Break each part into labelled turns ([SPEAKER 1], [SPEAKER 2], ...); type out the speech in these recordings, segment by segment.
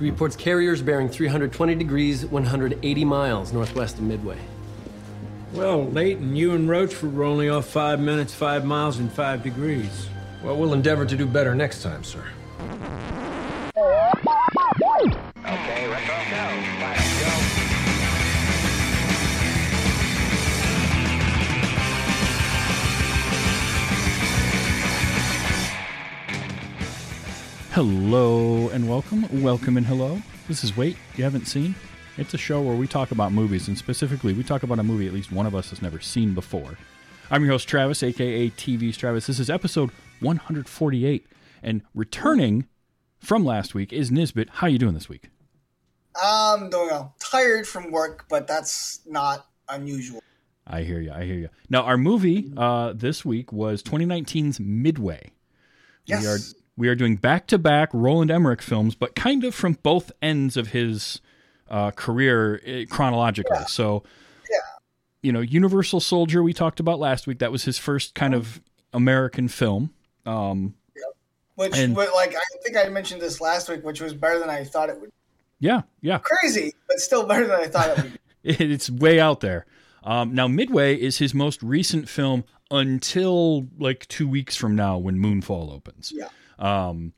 [SPEAKER 1] He reports carriers bearing 320 degrees, 180 miles northwest of Midway.
[SPEAKER 2] Well, Layton, you and Rochefort were only off five minutes, five miles, and five degrees.
[SPEAKER 3] Well, we'll endeavor to do better next time, sir.
[SPEAKER 4] Okay, retro go. Let's
[SPEAKER 5] Hello and welcome. Welcome and hello. This is Wait, you haven't seen? It's a show where we talk about movies, and specifically, we talk about a movie at least one of us has never seen before. I'm your host, Travis, aka TV's Travis. This is episode 148, and returning from last week is Nisbet. How are you doing this week?
[SPEAKER 6] I'm doing well. Tired from work, but that's not unusual.
[SPEAKER 5] I hear you. I hear you. Now, our movie uh, this week was 2019's Midway.
[SPEAKER 6] Yes.
[SPEAKER 5] We are we are doing back to back Roland Emmerich films, but kind of from both ends of his uh, career eh, chronologically. So,
[SPEAKER 6] Yeah.
[SPEAKER 5] you know, Universal Soldier we talked about last week. That was his first kind of American film. Um,
[SPEAKER 6] Which,
[SPEAKER 5] And-
[SPEAKER 6] but like, I think I mentioned this last week, which was better than I thought it would.
[SPEAKER 5] yeah, yeah,
[SPEAKER 6] Crazy, but still better than I thought it would.
[SPEAKER 5] it's way out there. Um, now, Midway is his most recent film until like two weeks from now when Moonfall opens.
[SPEAKER 6] Yeah.
[SPEAKER 5] Um,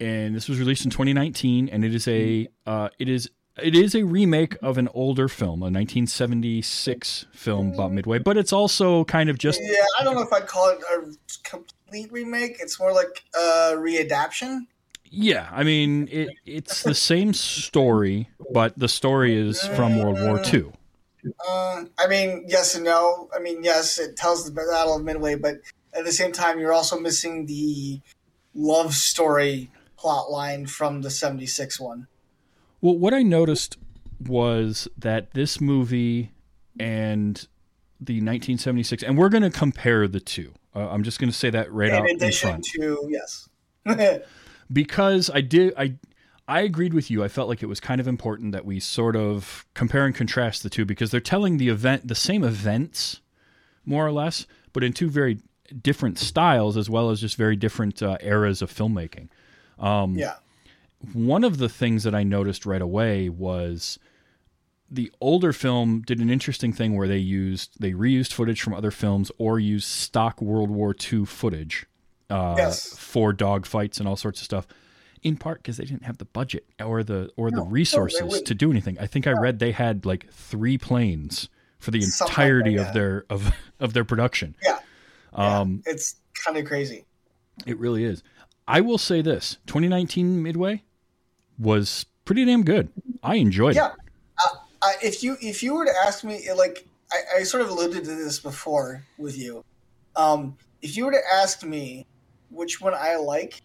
[SPEAKER 5] and this was released in 2019, and it is a uh, it is it is a remake of an older film, a 1976 film about Midway, but it's also kind of just
[SPEAKER 6] Yeah, I don't know if I'd call it a complete remake. It's more like a readaptation.
[SPEAKER 5] yeah. I mean, it it's the same story, but the story is from World War II.
[SPEAKER 6] Uh, I mean, yes and no. I mean, yes, it tells the Battle of Midway, but at the same time, you're also missing the love story plot line from the 76 one.
[SPEAKER 5] Well, what I noticed was that this movie and the 1976, and we're going to compare the two. Uh, I'm just going to say that right out
[SPEAKER 6] in
[SPEAKER 5] in front
[SPEAKER 6] to, yes.
[SPEAKER 5] because I did I I agreed with you. I felt like it was kind of important that we sort of compare and contrast the two because they're telling the event the same events more or less, but in two very different styles as well as just very different uh, eras of filmmaking. Um,
[SPEAKER 6] yeah.
[SPEAKER 5] one of the things that I noticed right away was the older film did an interesting thing where they used they reused footage from other films or used stock World War II footage uh,
[SPEAKER 6] Yes.
[SPEAKER 5] for dogfights and all sorts of stuff. In part because they didn't have the budget or the or the
[SPEAKER 6] No, no, they
[SPEAKER 5] resources
[SPEAKER 6] wouldn't.
[SPEAKER 5] to do anything. I think I read they had like three planes for the
[SPEAKER 6] Something
[SPEAKER 5] entirety
[SPEAKER 6] that,
[SPEAKER 5] of their of of their production.
[SPEAKER 6] Yeah.
[SPEAKER 5] Um,
[SPEAKER 6] It's kind of crazy.
[SPEAKER 5] it really is. I will say this: 2019 Midway was pretty damn good. I enjoyed
[SPEAKER 6] Yeah.
[SPEAKER 5] it.
[SPEAKER 6] I, if you if you were to ask me, like I, I sort of alluded to this before with you, um, if you were to ask me which one I like,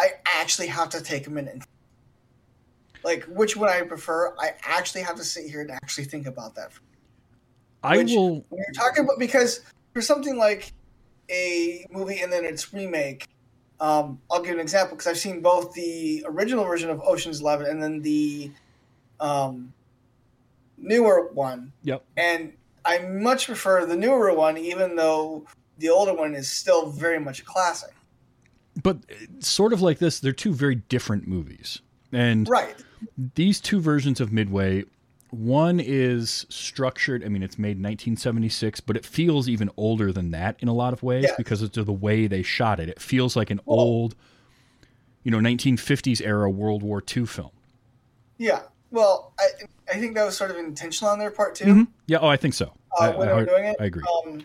[SPEAKER 6] I actually have to take a minute. Like which one I prefer, I actually have to sit here and actually think about that.
[SPEAKER 5] I
[SPEAKER 6] Which-
[SPEAKER 5] will.
[SPEAKER 6] When you're talking about because for something like a movie and then its remake, um, I'll give an example because I've seen both the original version of Ocean's Eleven and then the um, newer one,
[SPEAKER 5] Yep.
[SPEAKER 6] and I much prefer the newer one, even though the older one is still very much a classic.
[SPEAKER 5] But uh, sort of like this, they're two very different movies, and
[SPEAKER 6] Right.
[SPEAKER 5] these two versions of Midway. One is structured. I mean, it's made in 1976, but it feels even older than that in a lot of ways because of the way they shot it. It feels like an old, you know, 1950s era World War II film.
[SPEAKER 6] Yeah. Well, I I think that was sort of intentional on their part too.
[SPEAKER 5] Mhm. Yeah. Oh, I think so.
[SPEAKER 6] uh,
[SPEAKER 5] I,
[SPEAKER 6] when
[SPEAKER 5] I-
[SPEAKER 6] were doing it.
[SPEAKER 5] I agree.
[SPEAKER 6] Um,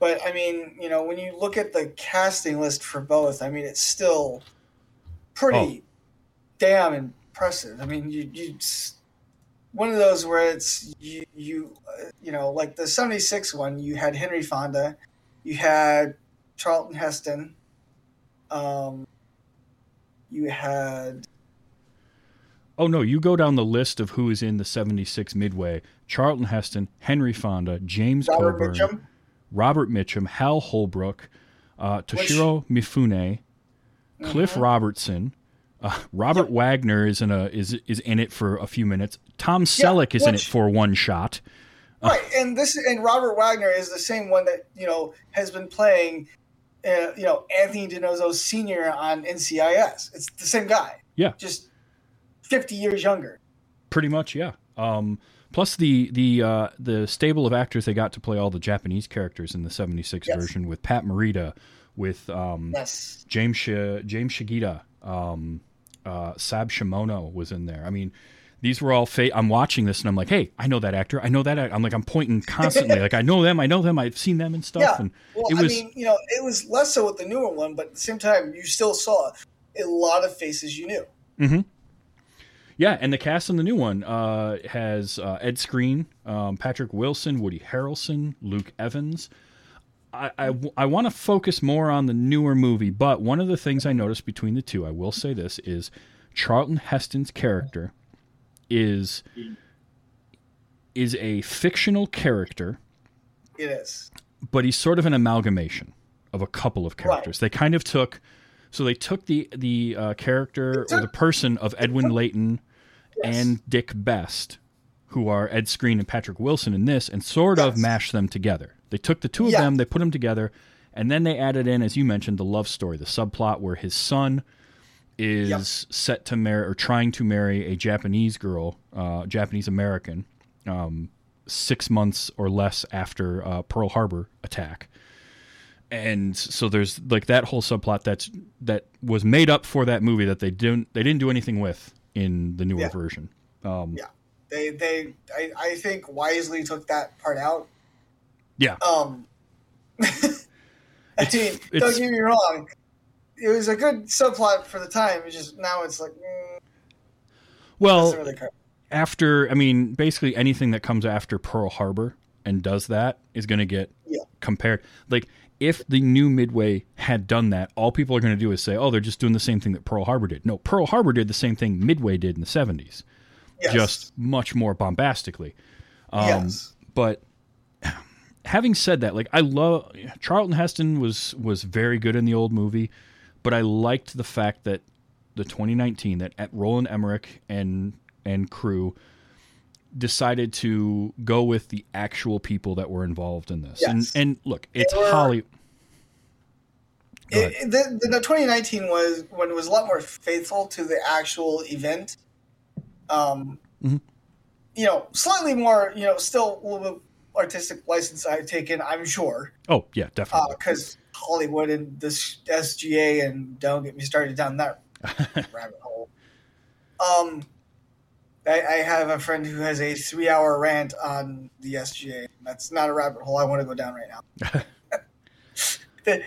[SPEAKER 6] but I mean, you know, when you look at the casting list for both, I mean, it's still pretty
[SPEAKER 5] Oh.
[SPEAKER 6] damn impressive. I mean, you you one of those where it's you you uh, you know, like the '76 one, you had Henry Fonda, you had Charlton Heston, um, you had
[SPEAKER 5] Oh no, you go down the list of who is in the 76 Midway. Charlton Heston, Henry Fonda, James
[SPEAKER 6] Robert
[SPEAKER 5] Coburn,
[SPEAKER 6] Mitchum.
[SPEAKER 5] Robert Mitchum, Hal Holbrook, uh, Toshiro Mifune, Cliff
[SPEAKER 6] Mm-hmm.
[SPEAKER 5] Robertson, uh, Robert Wagner is in a is is in it for a few minutes. Tom Selleck is in it for one shot.
[SPEAKER 6] Right, and this and Robert Wagner is the same one that you know has been playing, uh, you know, Anthony DiNozzo Senior on NCIS. It's the same guy.
[SPEAKER 5] Yeah.
[SPEAKER 6] Just fifty years younger.
[SPEAKER 5] Pretty much, yeah. Um, plus the the uh, the stable of actors they got to play all the Japanese characters in the '76
[SPEAKER 6] Yes.
[SPEAKER 5] version with Pat Morita, with um,
[SPEAKER 6] Yes.
[SPEAKER 5] James Sh- James Shigeta, um, uh, Sab Shimono was in there. I mean, these were all. Fa- I'm watching this and I'm like, hey, I know that actor. I know that. Act-. I'm like, I'm pointing constantly. like, I know them. I know them. I've seen them and stuff.
[SPEAKER 6] Yeah.
[SPEAKER 5] And
[SPEAKER 6] Well,
[SPEAKER 5] it was.
[SPEAKER 6] I mean, you know, it was less so with the newer one, but at the same time, you still saw a lot of faces you knew. Mhm.
[SPEAKER 5] Yeah, and the cast in the new one uh, has uh, Ed Skrein, um, Patrick Wilson, Woody Harrelson, Luke Evans. I, I, want to focus more on the newer movie, but one of the things I noticed between the two, I will say this, is Charlton Heston's character is is a fictional character,
[SPEAKER 6] It is.
[SPEAKER 5] but he's sort of an amalgamation of a couple of characters. They kind of took, so they took the the uh, character or the person of Edwin Layton and Dick Best, who are Ed Skrein and Patrick Wilson in this, and sort of
[SPEAKER 6] Yes.
[SPEAKER 5] mashed them together. They took the two of
[SPEAKER 6] Yeah.
[SPEAKER 5] them, they put them together, and then they added in, as you mentioned, the love story, the subplot where his son is
[SPEAKER 6] Yep.
[SPEAKER 5] set to marry or trying to marry a Japanese girl, uh, Japanese American, um, six months or less after uh, Pearl Harbor attack. And so there's like that whole subplot that's that was made up for that movie that they didn't they didn't do anything with in the newer
[SPEAKER 6] Yeah.
[SPEAKER 5] version. Um,
[SPEAKER 6] Yeah. They they I, I think wisely took that part out.
[SPEAKER 5] Yeah,
[SPEAKER 6] Um I mean, don't get me wrong. It was a good subplot for the time. It's just now it's like mm,
[SPEAKER 5] well,
[SPEAKER 6] really
[SPEAKER 5] after I mean, basically anything that comes after Pearl Harbor and does that is going to get
[SPEAKER 6] Yeah.
[SPEAKER 5] compared. Like if the new Midway had done that, all people are going to do is say, "Oh, they're just doing the same thing that Pearl Harbor did." No, Pearl Harbor did the same thing Midway did in the '70s,
[SPEAKER 6] Yes.
[SPEAKER 5] just much more bombastically. Um,
[SPEAKER 6] yes.
[SPEAKER 5] But having said that, like I love Charlton Heston was was very good in the old movie, but I liked the fact that the 2019 that at Roland Emmerich and and crew decided to go with the actual people that were involved in this.
[SPEAKER 6] Yes.
[SPEAKER 5] And and look, it's
[SPEAKER 6] were-
[SPEAKER 5] Holly. Go ahead.
[SPEAKER 6] It, it- the, the 2019 was when it was a lot more faithful to the actual event. Um,
[SPEAKER 5] Mhm.
[SPEAKER 6] you know, slightly more, you know, still a little bit artistic license I've taken, I'm sure,
[SPEAKER 5] Oh yeah, definitely.
[SPEAKER 6] because Hollywood and this SGA and don't get me started down that rabbit hole. Um, I, I have a friend who has a three-hour rant on the SGA. That's not a rabbit hole I want to go down right now.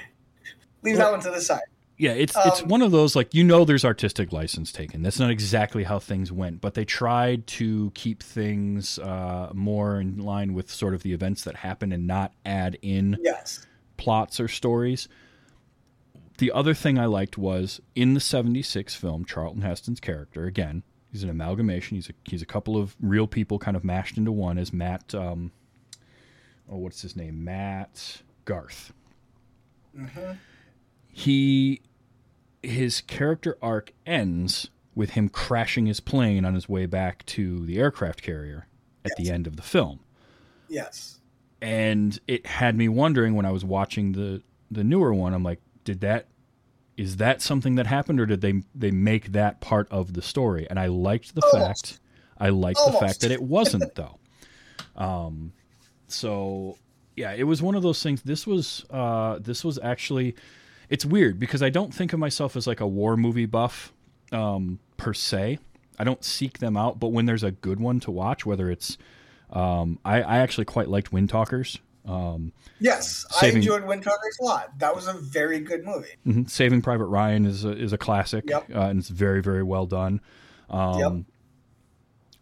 [SPEAKER 6] Leave that one to the side.
[SPEAKER 5] Yeah, it's it's
[SPEAKER 6] Um,
[SPEAKER 5] one of those like you know there's artistic license taken. That's not exactly how things went, but they tried to keep things uh, more in line with sort of the events that happen and not add in
[SPEAKER 6] Yes.
[SPEAKER 5] plots or stories. The other thing I liked was in the 76 film Charlton Heston's character again, he's an amalgamation. He's a he's a couple of real people kind of mashed into one as Matt um oh what's his name? Matt Garth he his character arc ends with him crashing his plane on his way back to the aircraft carrier at the end of the film.
[SPEAKER 6] Yes.
[SPEAKER 5] and it had me wondering when i was watching the the newer one i'm like did that is that something that happened or did they they make that part of the story? And i liked the
[SPEAKER 6] Almost.
[SPEAKER 5] fact i liked the fact that it wasn't though. Um so yeah it was one of those things. This was uh this was actually it's weird because i don't think of myself as like a war movie buff um per se i don't seek them out but when there's a good one to watch whether it's um i i actually quite liked windtalkers um
[SPEAKER 6] Yes.
[SPEAKER 5] Saving-
[SPEAKER 6] I enjoyed Windtalkers a lot. That was a very good movie.
[SPEAKER 5] mhm. saving private ryan is a, is a classic
[SPEAKER 6] Yep.
[SPEAKER 5] uh, and it's very very well done um
[SPEAKER 6] Yep.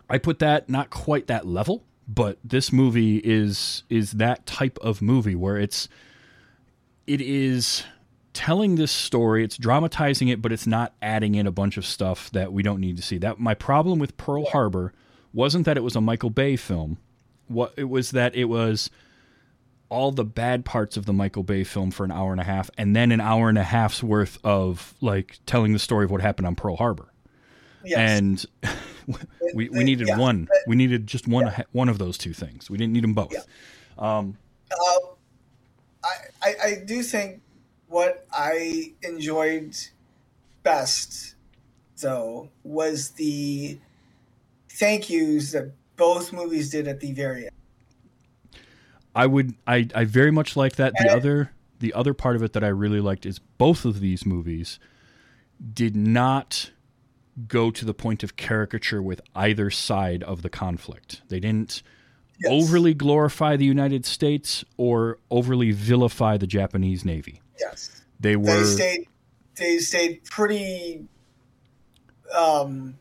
[SPEAKER 5] I put that not quite that level, but this movie is is that type of movie where it's it is telling this story, it's dramatizing it, but it's not adding in a bunch of stuff that we don't need to see. That my problem with Pearl Harbor wasn't that it was a Michael Bay film. What it was that it was all the bad parts of the Michael Bay film for an hour and a half, and then an hour and a half's worth of like telling the story of what happened on Pearl Harbor
[SPEAKER 6] Yes.
[SPEAKER 5] and we, we needed
[SPEAKER 6] yeah.
[SPEAKER 5] one. We needed just one one of those two things. We didn't need them both.
[SPEAKER 6] Yeah.
[SPEAKER 5] Um,
[SPEAKER 6] Um, I, I I do think what I enjoyed best though, was the thank yous that both movies did at the very end.
[SPEAKER 5] I would I, I very much like that. The
[SPEAKER 6] And-
[SPEAKER 5] other the other part of it that I really liked is both of these movies did not go to the point of caricature with either side of the conflict. They didn't
[SPEAKER 6] Yes.
[SPEAKER 5] overly glorify the United States or overly vilify the Japanese Navy.
[SPEAKER 6] Yes.
[SPEAKER 5] They were
[SPEAKER 6] They stayed they stayed pretty um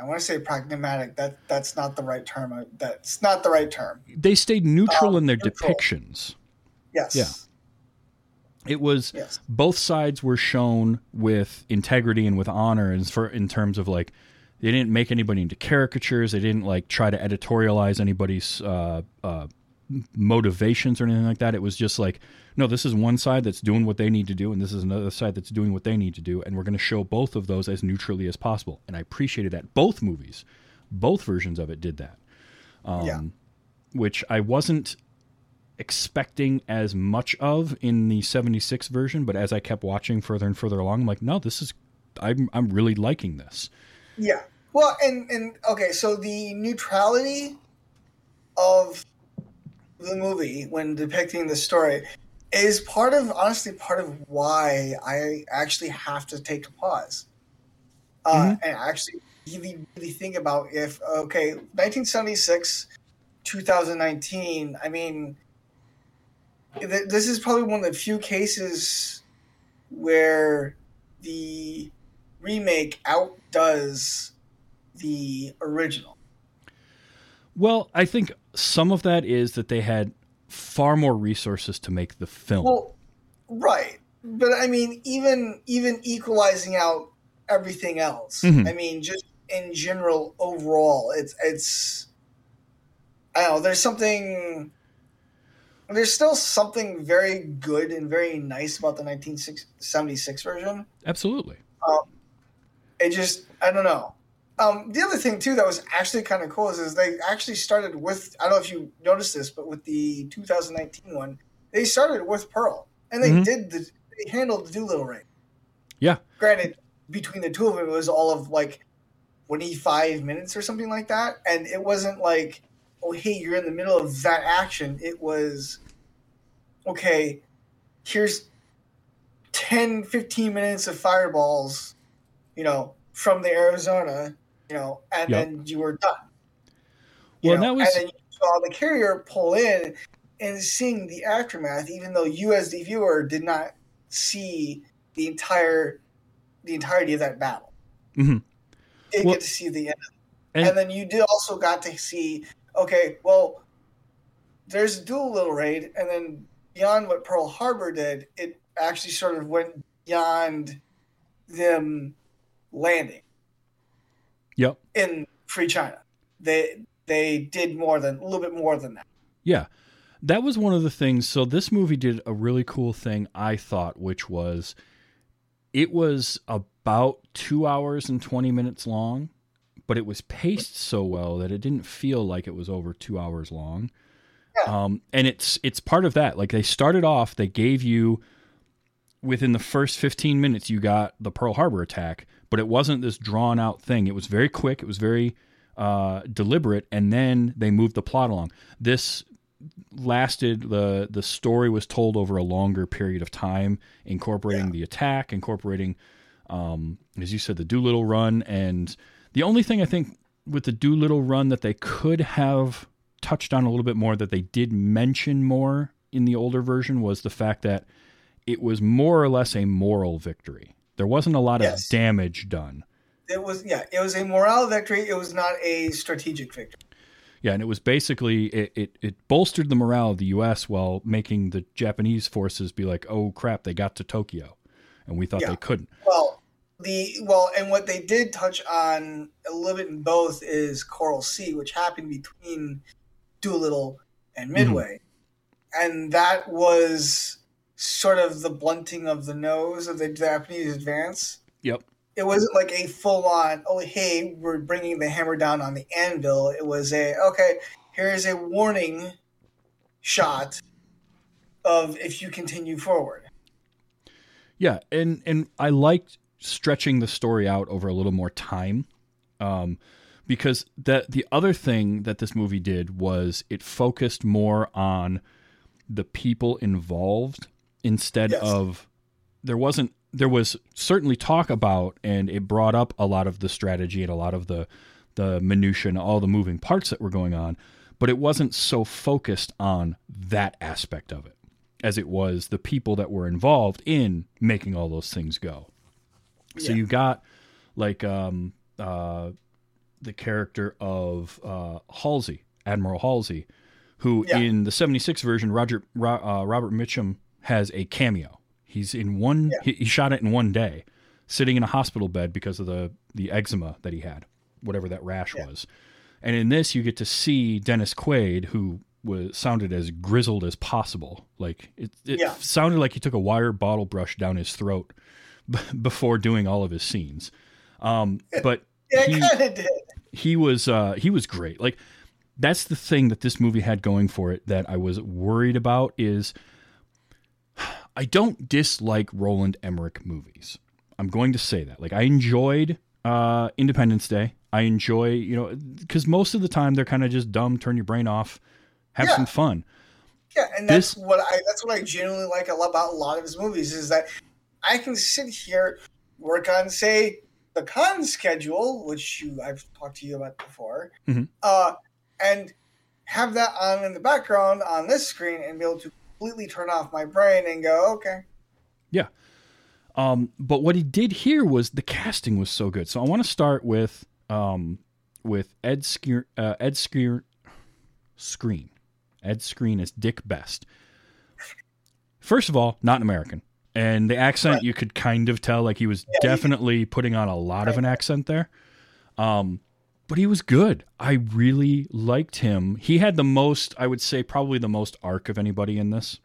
[SPEAKER 6] I want to say pragmatic. That that's not the right term. That's not the right term.
[SPEAKER 5] they stayed neutral
[SPEAKER 6] Um,
[SPEAKER 5] in their
[SPEAKER 6] neutral.
[SPEAKER 5] depictions.
[SPEAKER 6] Yes.
[SPEAKER 5] Yeah. It was
[SPEAKER 6] Yes.
[SPEAKER 5] both sides were shown with integrity and with honor, and for in terms of like they didn't make anybody into caricatures. They didn't like try to editorialize anybody's uh, uh, motivations or anything like that. It was just like, no, this is one side that's doing what they need to do, and this is another side that's doing what they need to do, and we're going to show both of those as neutrally as possible. And I appreciated that both movies, both versions of it did that Um,
[SPEAKER 6] yeah.
[SPEAKER 5] which I wasn't expecting as much of in the 76 version, but as I kept watching further and further along, I'm like, no, this is I'm I'm really liking this.
[SPEAKER 6] Yeah. Well, and and okay, so the neutrality of the movie when depicting the story is part of honestly part of why I actually have to take a pause uh, and actually really really think about if okay 1976 2019 I mean th- this is probably one of the few cases where the remake outdoes the original.
[SPEAKER 5] Well, I think some of that is that they had far more resources to make the film.
[SPEAKER 6] Well, right, but I mean, even even equalizing out everything else.
[SPEAKER 5] Mhm.
[SPEAKER 6] I mean, just in general, overall, it's it's. I don't know. There's something. There's still something very good and very nice about the 1976 version.
[SPEAKER 5] Absolutely.
[SPEAKER 6] it just I don't know. Um, the other thing too that was actually kind of cool is, is they actually started with I don't know if you noticed this, but with the 2019 one, they started with Pearl and they
[SPEAKER 5] Mhm.
[SPEAKER 6] did the they handled the Doolittle ring.
[SPEAKER 5] Yeah.
[SPEAKER 6] Granted, between the two of them, it was all of like 25 minutes or something like that, and it wasn't like oh hey you're in the middle of that action. It was okay. Here's 10, 15 minutes of fireballs you know, from the Arizona, you know, and
[SPEAKER 5] Yep.
[SPEAKER 6] then you were done. You
[SPEAKER 5] Well,
[SPEAKER 6] know,
[SPEAKER 5] that was
[SPEAKER 6] and then you saw the carrier pull in and seeing the aftermath, even though you as the viewer did not see the entire the entirety of that battle.
[SPEAKER 5] Mm-hmm.
[SPEAKER 6] Did
[SPEAKER 5] Well-
[SPEAKER 6] get to see the end,
[SPEAKER 5] and-
[SPEAKER 6] and, then you did also got to see. Okay, well, there's a Doolittle raid, and then beyond what Pearl Harbor did, it actually sort of went beyond them landing
[SPEAKER 5] Yep.
[SPEAKER 6] in free China. They they did more than a little bit more than that.
[SPEAKER 5] Yeah. That was one of the things. So this movie did a really cool thing, I thought, which was it was about two hours and 20 minutes long, but it was paced so well that it didn't feel like it was over two hours long.
[SPEAKER 6] Yeah.
[SPEAKER 5] Um, and it's it's part of that. Like they started off, they gave you within the first 15 minutes you got the Pearl Harbor attack, but it wasn't this drawn out thing. It was very quick, it was very uh, deliberate, and then they moved the plot along. This lasted the the story was told over a longer period of time, incorporating
[SPEAKER 6] Yeah.
[SPEAKER 5] the attack, incorporating, um, as you said, the Doolittle run, and the only thing I think with the Doolittle run that they could have touched on a little bit more that they did mention more in the older version was the fact that it was more or less a moral victory. There wasn't a lot
[SPEAKER 6] Yes.
[SPEAKER 5] of damage done.
[SPEAKER 6] It was yeah, it was a morale victory. It was not a strategic victory.
[SPEAKER 5] Yeah, and it was basically it, it, it bolstered the morale of the U.S. while making the Japanese forces be like, "Oh crap, they got to Tokyo," and we thought
[SPEAKER 6] Yeah.
[SPEAKER 5] they couldn't.
[SPEAKER 6] Well, the well, and what they did touch on a little bit in both is Coral Sea, which happened between Doolittle and mm-hmm. Midway, and that was sort of the blunting of the nose of the Japanese advance.
[SPEAKER 5] Yep.
[SPEAKER 6] It wasn't like a full on, oh, hey, we're bringing the hammer down on the anvil. It was a, okay, here's a warning shot of if you continue forward.
[SPEAKER 5] Yeah, and and I liked stretching the story out over a little more time. Um, because the the other thing that this movie did was it focused more on the people involved instead
[SPEAKER 6] Yes.
[SPEAKER 5] of there wasn't there was certainly talk about and it brought up a lot of the strategy and a lot of the the minutia and all the moving parts that were going on but it wasn't so focused on that aspect of it as it was the people that were involved in making all those things go so
[SPEAKER 6] Yeah.
[SPEAKER 5] you got like um uh the character of uh Halsey Admiral Halsey who
[SPEAKER 6] Yeah.
[SPEAKER 5] in the 76 version Roger Ro, uh, Robert Mitchum has a cameo he's in one
[SPEAKER 6] Yeah.
[SPEAKER 5] he, he shot it in one day sitting in a hospital bed because of the the eczema that he had whatever that rash
[SPEAKER 6] Yeah.
[SPEAKER 5] was and in this you get to see Dennis Quaid who was sounded as grizzled as possible like it, it
[SPEAKER 6] Yeah.
[SPEAKER 5] sounded like he took a wire bottle brush down his throat b- before doing all of his scenes um but he-
[SPEAKER 6] it kind of did.
[SPEAKER 5] he was uh he was great like that's the thing that this movie had going for it that i was worried about is i don't dislike roland emmerich movies i'm going to say that like i enjoyed uh independence day i enjoy you know because most of the time they're kind of just dumb turn your brain off have
[SPEAKER 6] Yeah.
[SPEAKER 5] some fun
[SPEAKER 6] Yeah, and that's
[SPEAKER 5] This-
[SPEAKER 6] what I that's what I genuinely like a lot about a lot of his movies is that I can sit here, work on say the con schedule, which you I've talked to you about before,
[SPEAKER 5] Mhm.
[SPEAKER 6] uh, and have that on in the background on this screen and be able to completely turn off my brain and go, okay, Yeah.
[SPEAKER 5] Um, but what he did here was the casting was so good. So I want to start with um, with Ed Skier, uh, Ed Skier, Skrein, Ed Skrein is Dick Best. First of all, not an American, and the accent
[SPEAKER 6] Right.
[SPEAKER 5] you could kind of tell like he was
[SPEAKER 6] Yeah,
[SPEAKER 5] definitely putting on a lot of an accent there. Um, but he was good. I really liked him. He had the most, I would say, probably the most arc of anybody in this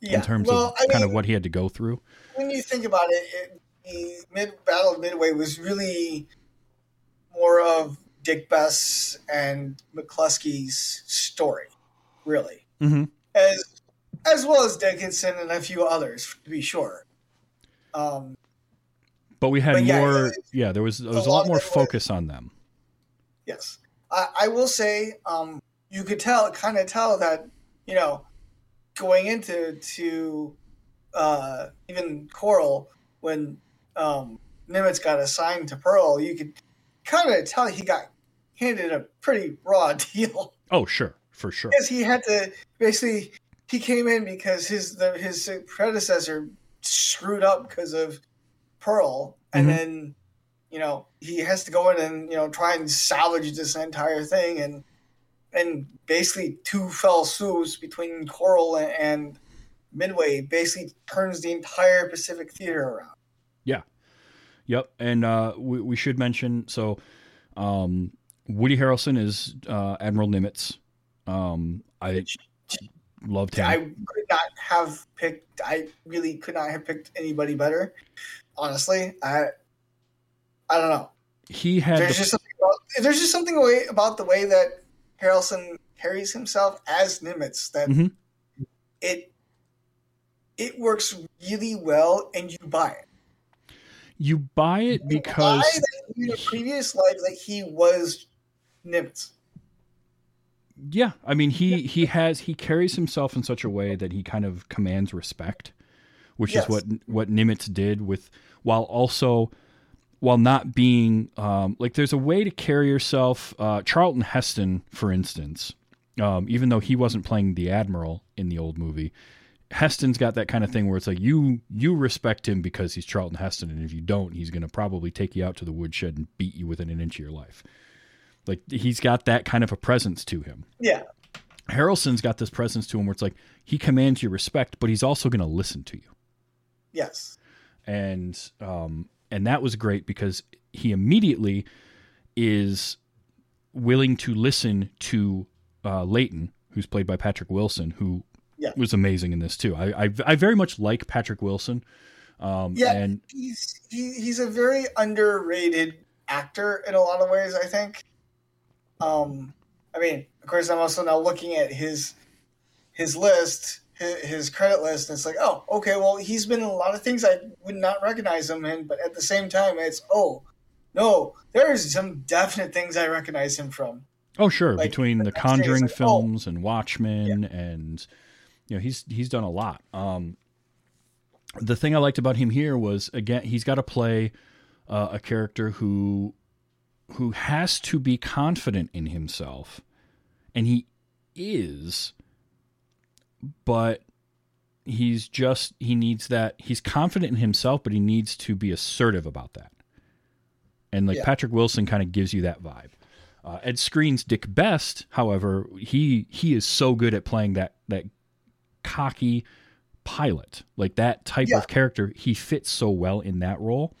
[SPEAKER 6] yeah.
[SPEAKER 5] in terms
[SPEAKER 6] well,
[SPEAKER 5] of
[SPEAKER 6] I
[SPEAKER 5] kind
[SPEAKER 6] mean,
[SPEAKER 5] of what he had to go through.
[SPEAKER 6] when you think about it, it the mid Battle of Midway was really more of Dick Best and McClusky's story, really,
[SPEAKER 5] Mhm.
[SPEAKER 6] as as well as Dickinson and a few others, to be sure. Um,
[SPEAKER 5] But we had
[SPEAKER 6] But yeah,
[SPEAKER 5] more.
[SPEAKER 6] it-
[SPEAKER 5] Yeah, there was there was
[SPEAKER 6] a
[SPEAKER 5] lot
[SPEAKER 6] lot
[SPEAKER 5] more
[SPEAKER 6] of it was-
[SPEAKER 5] focus on them.
[SPEAKER 6] Yes, I, I will say, um, you could tell, kind of tell that, you know, going into to uh, even Coral when um, Nimitz got assigned to Pearl, you could kind of tell he got handed a pretty raw deal
[SPEAKER 5] Oh, sure, for sure.
[SPEAKER 6] because he had to basically he came in because his the, his predecessor screwed up because of Pearl, and
[SPEAKER 5] Mhm.
[SPEAKER 6] then you know he has to go in and you know try and salvage this entire thing, and and basically two fell swoops between Coral and, and Midway basically turns the entire Pacific Theater around. Yeah.
[SPEAKER 5] Yep, and uh, we we should mention so um, Woody Harrelson is uh, Admiral Nimitz. Um, I loved him.
[SPEAKER 6] I could not have picked. I really could not have picked anybody better. Honestly, I I don't know.
[SPEAKER 5] he had
[SPEAKER 6] there's
[SPEAKER 5] the-
[SPEAKER 6] just something about, there's just something way about the way that Harrelson carries himself as Nimitz that
[SPEAKER 5] Mhm.
[SPEAKER 6] it it works really well, and you buy it.
[SPEAKER 5] you buy it
[SPEAKER 6] You
[SPEAKER 5] because
[SPEAKER 6] buy that in a previous life that he was Nimitz.
[SPEAKER 5] yeah, I mean he he has he carries himself in such a way that he kind of commands respect, which
[SPEAKER 6] Yes.
[SPEAKER 5] is what what Nimitz did with while also while not being um, like there's a way to carry yourself. Uh, Charlton Heston, for instance, um, even though he wasn't playing the admiral in the old movie, Heston's got that kind of thing where it's like you you respect him because he's Charlton Heston, and if you don't, he's going to probably take you out to the woodshed and beat you within an inch of your life. Like he's got that kind of a presence to him.
[SPEAKER 6] Yeah,
[SPEAKER 5] Harrelson's got this presence to him where it's like he commands your respect, but he's also going to listen to you
[SPEAKER 6] yes,
[SPEAKER 5] and um, and that was great because he immediately is willing to listen to uh, Layton, who's played by Patrick Wilson, who
[SPEAKER 6] Yeah.
[SPEAKER 5] was amazing in this too. I, I I very much like Patrick Wilson. Um,
[SPEAKER 6] Yeah.
[SPEAKER 5] and
[SPEAKER 6] he's he, he's a very underrated actor in a lot of ways. I think. Um, I mean, of course, I'm also now looking at his his list, his, his credit list, and it's like, oh, okay, well, he's been in a lot of things I would not recognize him in, but at the same time, it's oh, no, there's some definite things I recognize him from.
[SPEAKER 5] Oh, sure.
[SPEAKER 6] Like,
[SPEAKER 5] Between the
[SPEAKER 6] the next day it's
[SPEAKER 5] Conjuring
[SPEAKER 6] like, oh.
[SPEAKER 5] films and Watchmen, and you know, he's he's done a lot. Um, the thing I liked about him here was again, he's got to play uh, a character who who has to be confident in himself, and he is, but he's just he needs that he's confident in himself, but he needs to be assertive about that. And like
[SPEAKER 6] Yeah.
[SPEAKER 5] Patrick Wilson kind of gives you that vibe. Uh, Ed Skrein's Dick Best, however, he he is so good at playing that that cocky pilot, like that type
[SPEAKER 6] Yeah.
[SPEAKER 5] of character. He fits so well in that role.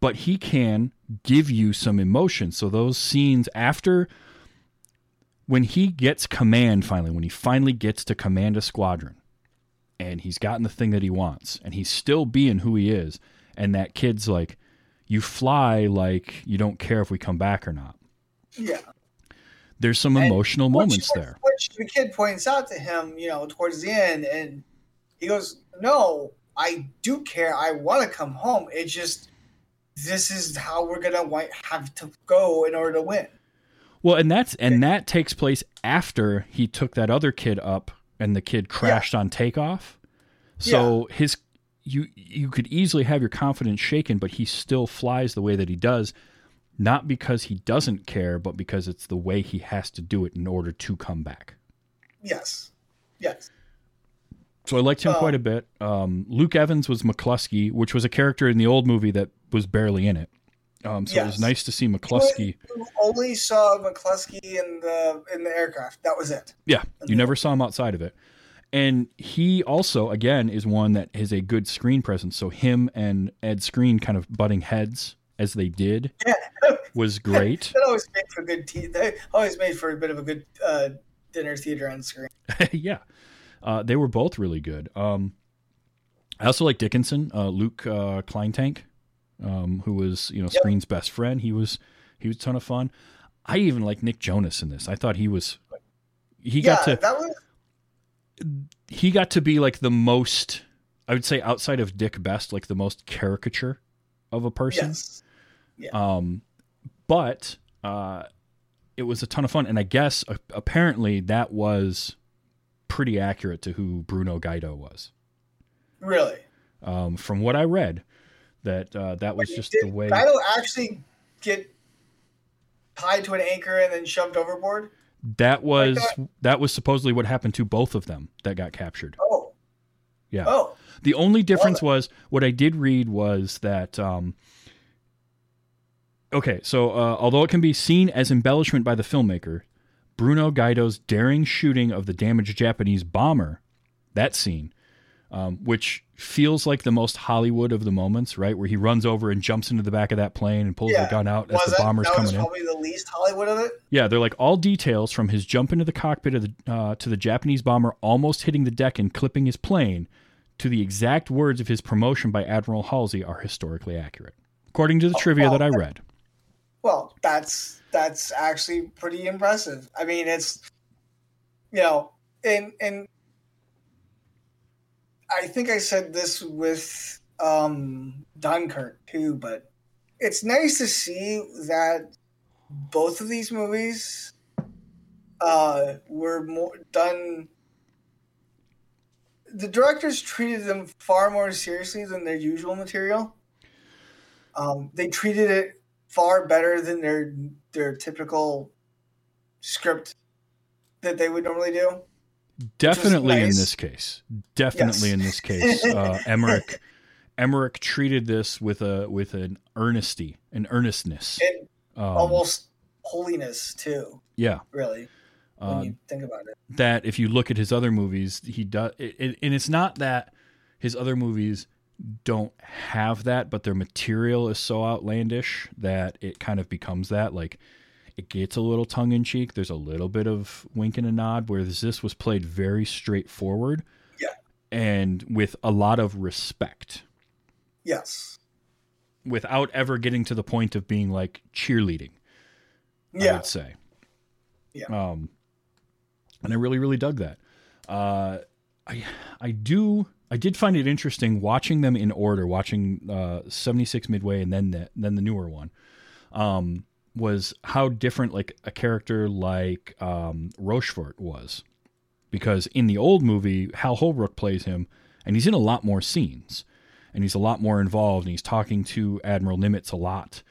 [SPEAKER 5] But he can give you some emotion. So those scenes after when he gets command finally, when he finally gets to command a squadron, and he's gotten the thing that he wants, and he's still being who he is, and that kid's like, "You fly like you don't care if we come back or not."
[SPEAKER 6] Yeah.
[SPEAKER 5] There's some
[SPEAKER 6] And
[SPEAKER 5] emotional
[SPEAKER 6] which-
[SPEAKER 5] moments
[SPEAKER 6] which-
[SPEAKER 5] there.
[SPEAKER 6] Which the kid points out to him, you know, towards the end, and he goes, "No, I do care. I want to come home. It's just this is how we're gonna wi- have to go in order to win."
[SPEAKER 5] Well, and that's and that takes place after he took that other kid up and the kid crashed on takeoff. So his you you could easily have your confidence shaken, but he still flies the way that he does, not because he doesn't care, but because it's the way he has to do it in order to come back.
[SPEAKER 6] Yes, yes,
[SPEAKER 5] So I liked him quite a bit. Um, Luke Evans was McClusky, which was a character in the old movie that was barely in it. Um, so it was nice to see McClusky.
[SPEAKER 6] You only saw McClusky in the in the aircraft. That was it.
[SPEAKER 5] Yeah, you never saw him outside of it. And he also, again, is one that has a good screen presence. So him and Ed Skrein kind of butting heads as they did
[SPEAKER 6] Yeah,
[SPEAKER 5] was great.
[SPEAKER 6] that always made for good. Te- they always made for a bit of a good uh, dinner theater on screen.
[SPEAKER 5] yeah, uh, they were both really good. Um, I also like Dickinson, uh, Luke uh, Kleintank, um, who was you know
[SPEAKER 6] Yep.
[SPEAKER 5] Skrein's best friend. He was he was a ton of fun. I even like Nick Jonas in this. I thought he was he
[SPEAKER 6] yeah,
[SPEAKER 5] got to
[SPEAKER 6] that was
[SPEAKER 5] he got to be like the most I would say outside of Dick Best, like the most caricature of a person.
[SPEAKER 6] yes.
[SPEAKER 5] Um, but uh, it was a ton of fun, and I guess uh, apparently that was pretty accurate to who Bruno Gaido was.
[SPEAKER 6] Really.
[SPEAKER 5] Um, from what I read, that uh, that was just
[SPEAKER 6] Did
[SPEAKER 5] the way.
[SPEAKER 6] Dido actually get tied to an anchor and then shoved overboard?
[SPEAKER 5] That was
[SPEAKER 6] that?
[SPEAKER 5] that was supposedly what happened to both of them that got captured.
[SPEAKER 6] Oh,
[SPEAKER 5] Yeah.
[SPEAKER 6] oh,
[SPEAKER 5] The only difference was what I did read was that. Um, okay, so uh, although it can be seen as embellishment by the filmmaker, Bruno Gaido's daring shooting of the damaged Japanese bomber, that scene, um, which feels like the most Hollywood of the moments, right? Where he runs over and jumps into the back of that plane and pulls
[SPEAKER 6] Yeah.
[SPEAKER 5] the gun out as the bomber's
[SPEAKER 6] that was
[SPEAKER 5] coming in.
[SPEAKER 6] probably the least Hollywood of it?
[SPEAKER 5] Yeah, they're like all details from his jump into the cockpit of the uh, to the Japanese bomber almost hitting the deck and clipping his plane to the exact words of his promotion by Admiral Halsey are historically accurate, according to the trivia
[SPEAKER 6] well,
[SPEAKER 5] that I read.
[SPEAKER 6] Well, that's that's actually pretty impressive. I mean, it's you know, and and I think I said this with um Dunkirk too, but it's nice to see that both of these movies uh were more done the directors treated them far more seriously than their usual material. Um, they treated it far better than their their typical script that they would normally do.
[SPEAKER 5] Definitely in this case, definitely
[SPEAKER 6] Yes.
[SPEAKER 5] in this case, uh, Emmerich Emmerich treated this with a with an earnesty, an earnestness.
[SPEAKER 6] And
[SPEAKER 5] Um,
[SPEAKER 6] almost holiness too,
[SPEAKER 5] yeah.
[SPEAKER 6] really, when
[SPEAKER 5] Uh,
[SPEAKER 6] you think about it.
[SPEAKER 5] that if you look at his other movies, he does, it, it, and it's not that his other movies don't have that, but their material is so outlandish that it kind of becomes that. Like it gets a little tongue in cheek. There's a little bit of wink and a nod, whereas this was played very straightforward.
[SPEAKER 6] Yeah.
[SPEAKER 5] And with a lot of respect,
[SPEAKER 6] Yes.
[SPEAKER 5] without ever getting to the point of being like cheerleading. I
[SPEAKER 6] Yeah.
[SPEAKER 5] would say.
[SPEAKER 6] Yeah.
[SPEAKER 5] Um, and I really, really dug that. Uh, I I do I did find it interesting watching them in order, watching uh, 76 Midway and then the, then the newer one. Um, was how different like a character like um, Rochefort was, because in the old movie Hal Holbrook plays him, and he's in a lot more scenes, and he's a lot more involved, and he's talking to Admiral Nimitz a lot.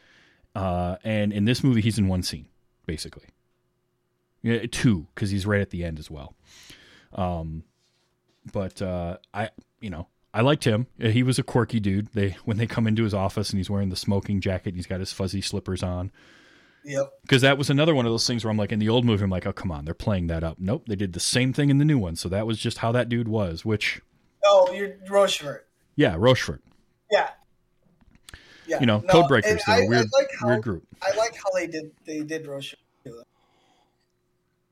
[SPEAKER 5] Uh, and in this movie, he's in one scene, basically. Yeah, two, because he's right at the end as well. Um, but uh, I, you know, I liked him. He was a quirky dude. They when they come into his office and he's wearing the smoking jacket, and he's got his fuzzy slippers on.
[SPEAKER 6] Yep.
[SPEAKER 5] Because that was another one of those things where I'm like, in the old movie, I'm like, oh come on, they're playing that up. Nope, they did the same thing in the new one. So that was just how that dude was. Which,
[SPEAKER 6] Oh, you're Rochefort.
[SPEAKER 5] yeah, Rochefort.
[SPEAKER 6] Yeah. Yeah.
[SPEAKER 5] You know,
[SPEAKER 6] No,
[SPEAKER 5] Code Breakers.
[SPEAKER 6] and
[SPEAKER 5] They're
[SPEAKER 6] I-
[SPEAKER 5] a weird,
[SPEAKER 6] like how,
[SPEAKER 5] weird group.
[SPEAKER 6] I like how they did they did Rochefort.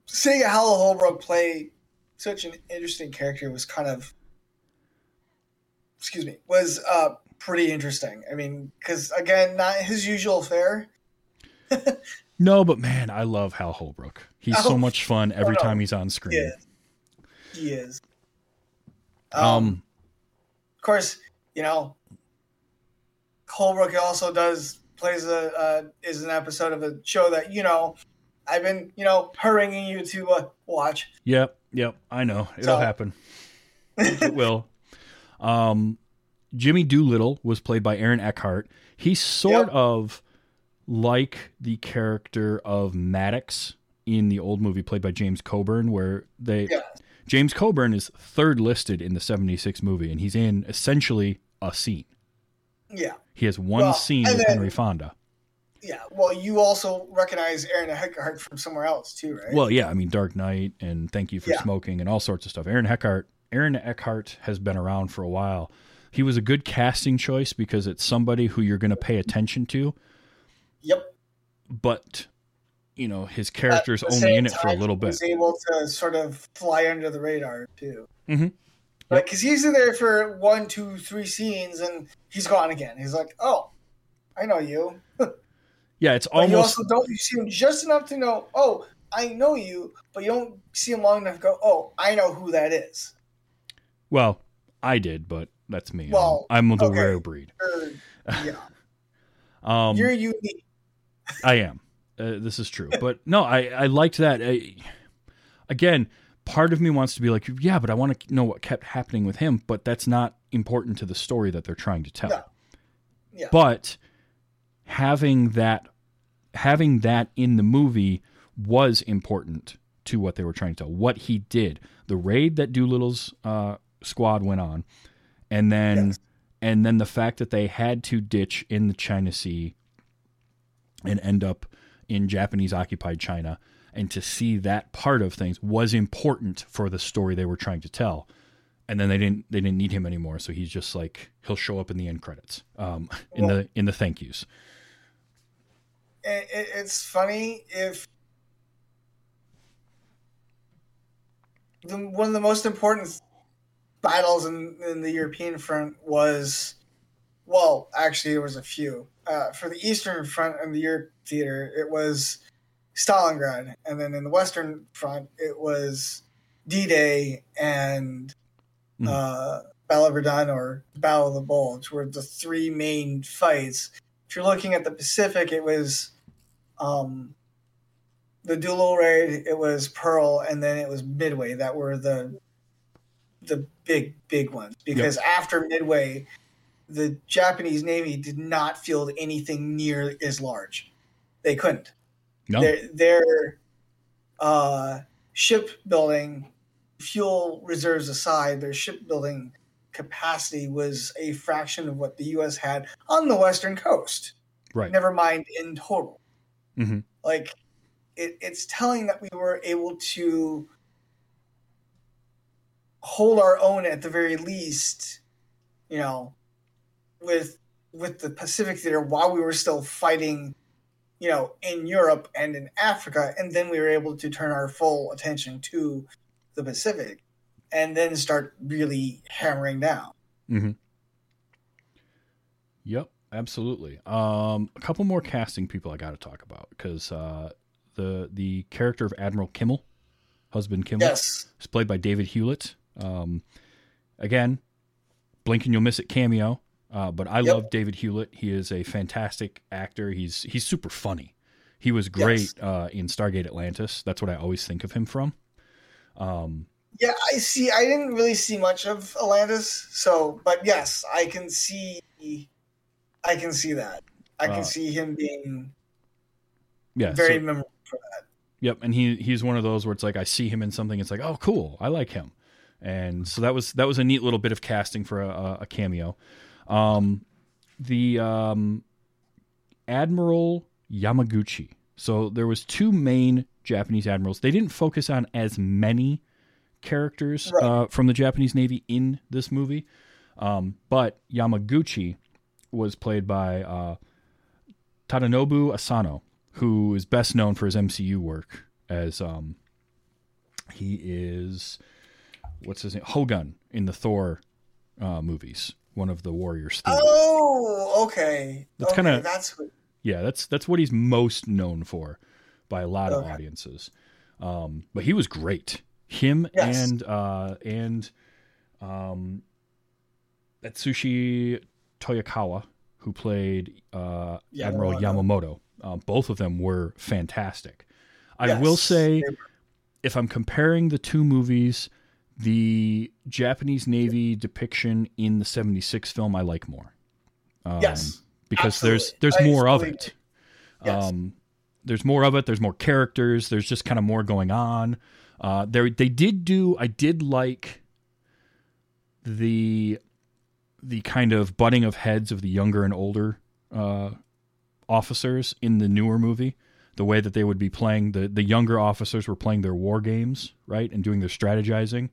[SPEAKER 6] Seeing Hal Holbrook play such an interesting character was kind of excuse me was uh pretty interesting. I mean, because again, not his usual fare.
[SPEAKER 5] No, but man, I love Hal Holbrook. He's so
[SPEAKER 6] Oh,
[SPEAKER 5] much fun every
[SPEAKER 6] no.
[SPEAKER 5] time he's on screen.
[SPEAKER 6] He is. He is. Um,
[SPEAKER 5] Um,
[SPEAKER 6] of course, you know, Holbrook also does plays a uh, is an episode of a show that you know I've been you know hurrying you to uh, watch.
[SPEAKER 5] Yep, yep. I know it'll
[SPEAKER 6] So-
[SPEAKER 5] happen. it will. Um, Jimmy Doolittle was played by Aaron Eckhart. He's sort
[SPEAKER 6] Yep.
[SPEAKER 5] of like the character of Maddox in the old movie played by James Coburn, where they
[SPEAKER 6] Yeah.
[SPEAKER 5] James Coburn is third listed in the '76 movie, and he's in essentially a scene.
[SPEAKER 6] Yeah,
[SPEAKER 5] He has one
[SPEAKER 6] Well,
[SPEAKER 5] scene with
[SPEAKER 6] then-
[SPEAKER 5] Henry Fonda.
[SPEAKER 6] yeah. Well, you also recognize Aaron Eckhart from somewhere else too, right?
[SPEAKER 5] Well, yeah, I mean Dark Knight and Thank You for
[SPEAKER 6] Yeah.
[SPEAKER 5] Smoking and all sorts of stuff. Aaron Eckhart, Aaron Eckhart has been around for a while. He was a good casting choice because it's somebody who you're going to pay attention to,
[SPEAKER 6] yep.
[SPEAKER 5] but you know his
[SPEAKER 6] At
[SPEAKER 5] character's
[SPEAKER 6] the
[SPEAKER 5] only in it for a little bit.
[SPEAKER 6] Was able to sort of fly under the radar too.
[SPEAKER 5] Mm-hmm.
[SPEAKER 6] Like, because he's in there for one, two, three scenes, and he's gone again. He's like, "Oh, I know you."
[SPEAKER 5] Yeah, it's
[SPEAKER 6] But you
[SPEAKER 5] almost
[SPEAKER 6] also don't you see him just enough to know, "Oh, I know you," but you don't see him long enough to go, "Oh, I know who that is."
[SPEAKER 5] well, I did, but that's me.
[SPEAKER 6] Well,
[SPEAKER 5] I'm, I'm the
[SPEAKER 6] okay.
[SPEAKER 5] rare breed.
[SPEAKER 6] Or, yeah,
[SPEAKER 5] Um,
[SPEAKER 6] you're unique.
[SPEAKER 5] I am. Uh, this is true. But no, I, I liked that. I, again, part of me wants to be like, yeah, but I want to know what kept happening with him. But that's not important to the story that they're trying to tell.
[SPEAKER 6] No. Yeah.
[SPEAKER 5] But having that, having that in the movie was important to what they were trying to tell. What he did, the raid that Doolittle's uh, squad went on, and then
[SPEAKER 6] Yes.
[SPEAKER 5] and then the fact that they had to ditch in the China Sea and end up in Japanese occupied China and to see that part of things was important for the story they were trying to tell. And then they didn't they didn't need him anymore, so he's just like he'll show up in the end credits, um, in the in the thank yous.
[SPEAKER 6] It, it, it's funny if the, one of the most important battles in, in the European front was, well, actually, there was a few. Uh, for the Eastern Front and the Europe theater, it was Stalingrad, and then in the Western Front, it was D-Day and
[SPEAKER 5] Mhm.
[SPEAKER 6] uh, Battle of Verdun or Battle of the Bulge were the three main fights. If you're looking at the Pacific, it was um, the Doolittle raid, it was Pearl, and then it was Midway that were the the big big ones. Because after Midway, the Japanese Navy did not field anything near as large. They couldn't.
[SPEAKER 5] No,
[SPEAKER 6] Their their uh, shipbuilding fuel reserves aside, their shipbuilding capacity was a fraction of what the U.S. had on the western coast.
[SPEAKER 5] right.
[SPEAKER 6] Never mind in total.
[SPEAKER 5] Mhm.
[SPEAKER 6] Like it, it's telling that we were able to hold our own at the very least, you know, with with the Pacific theater while we were still fighting, you know, in Europe and in Africa, and then we were able to turn our full attention to the Pacific, and then start really hammering down.
[SPEAKER 5] Mm-hmm. Yep, absolutely. Um, a couple more casting people I got to talk about because uh, the the character of Admiral Kimmel, husband Kimmel,
[SPEAKER 6] Yes,
[SPEAKER 5] is played by David Hewlett. Um, again, blink and you'll miss it cameo. Uh, but I
[SPEAKER 6] Yep.
[SPEAKER 5] love David Hewlett. He is a fantastic actor. He's he's super funny. He was great
[SPEAKER 6] Yes.
[SPEAKER 5] uh, in Stargate Atlantis. That's what I always think of him from. Um,
[SPEAKER 6] Yeah, I see. I didn't really see much of Atlantis, so but yes, I can see. I can see that. I can
[SPEAKER 5] Uh,
[SPEAKER 6] see him being
[SPEAKER 5] yeah,
[SPEAKER 6] very
[SPEAKER 5] so-
[SPEAKER 6] memorable for that.
[SPEAKER 5] Yep, and he he's one of those where it's like I see him in something, it's like oh cool, I like him, and so that was that was a neat little bit of casting for a, a- a cameo. Um, the um, Admiral Yamaguchi. So there was two main Japanese admirals. They didn't focus on as many characters
[SPEAKER 6] Right.
[SPEAKER 5] uh, from the Japanese Navy in this movie, um, but Yamaguchi was played by uh, Tadanobu Asano, who is best known for his MCU work as um, he is what's his name Hogun in the Thor uh, movies, one of the warriors. themes.
[SPEAKER 6] Oh, okay.
[SPEAKER 5] That's
[SPEAKER 6] okay,
[SPEAKER 5] kinda-
[SPEAKER 6] that's what,
[SPEAKER 5] Yeah, that's that's what he's most known for by a lot of audiences. Um, but he was great. Him
[SPEAKER 6] Yes.
[SPEAKER 5] and uh, and um, Atsushi Toyokawa, who played uh, Admiral Yamamoto. Um, both of them were fantastic. I
[SPEAKER 6] Yes,
[SPEAKER 5] will say, if I'm comparing the two movies, the Japanese Navy depiction in the '76 film I like more. Um,
[SPEAKER 6] Yes,
[SPEAKER 5] because there's
[SPEAKER 6] absolutely.
[SPEAKER 5] there's
[SPEAKER 6] I
[SPEAKER 5] more of it.
[SPEAKER 6] Yes.
[SPEAKER 5] Um, there's more of it. There's more characters. There's just kind of more going on. Uh, there they did do. I did like the the kind of butting of heads of the younger and older uh, officers in the newer movie. The way that they would be playing the the younger officers were playing their war games, right, and doing their strategizing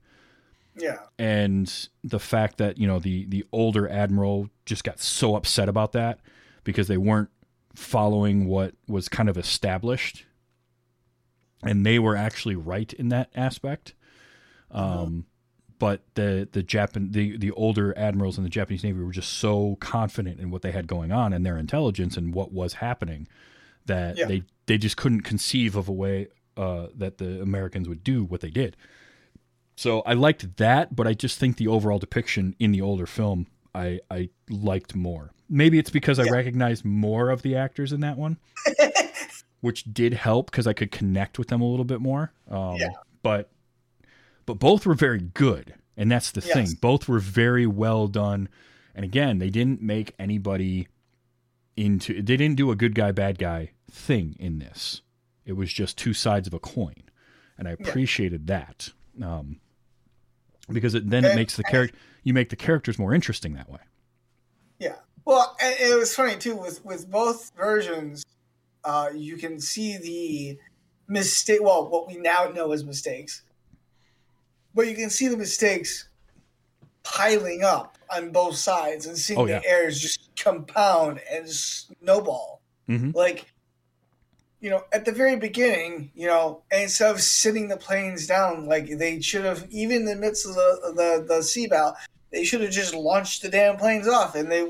[SPEAKER 6] yeah,
[SPEAKER 5] and the fact that you know the the older admiral just got so upset about that because they weren't following what was kind of established. And they were actually right in that aspect. Um but the the Japan the the older admirals in the Japanese navy were just so confident in what they had going on and their intelligence and what was happening that
[SPEAKER 6] Yeah.
[SPEAKER 5] they they just couldn't conceive of a way uh, that the Americans would do what they did so I liked that, but I just think the overall depiction in the older film I I liked more. Maybe it's because I recognized more of the actors in that one, which did help because I could connect with them a little bit more. Um,
[SPEAKER 6] Yeah.
[SPEAKER 5] But but both were very good, and that's the
[SPEAKER 6] Yes.
[SPEAKER 5] thing. Both were very well done, and again, they didn't make anybody into. They didn't do a good guy bad guy thing in this. It was just two sides of a coin, and I appreciated that. Um, because it, then it makes the character you make the characters more interesting that way.
[SPEAKER 6] yeah. Well, and it was funny too with with both versions. Uh, you can see the mistake. Well, what we now know as mistakes, but you can see the mistakes piling up on both sides and seeing
[SPEAKER 5] Oh, yeah.
[SPEAKER 6] the errors just compound and snowball.
[SPEAKER 5] Mhm.
[SPEAKER 6] Like, you know, at the very beginning, you know, instead of sitting the planes down, like they should have, even in the midst of the the, the sea battle, they should have just launched the damn planes off, and they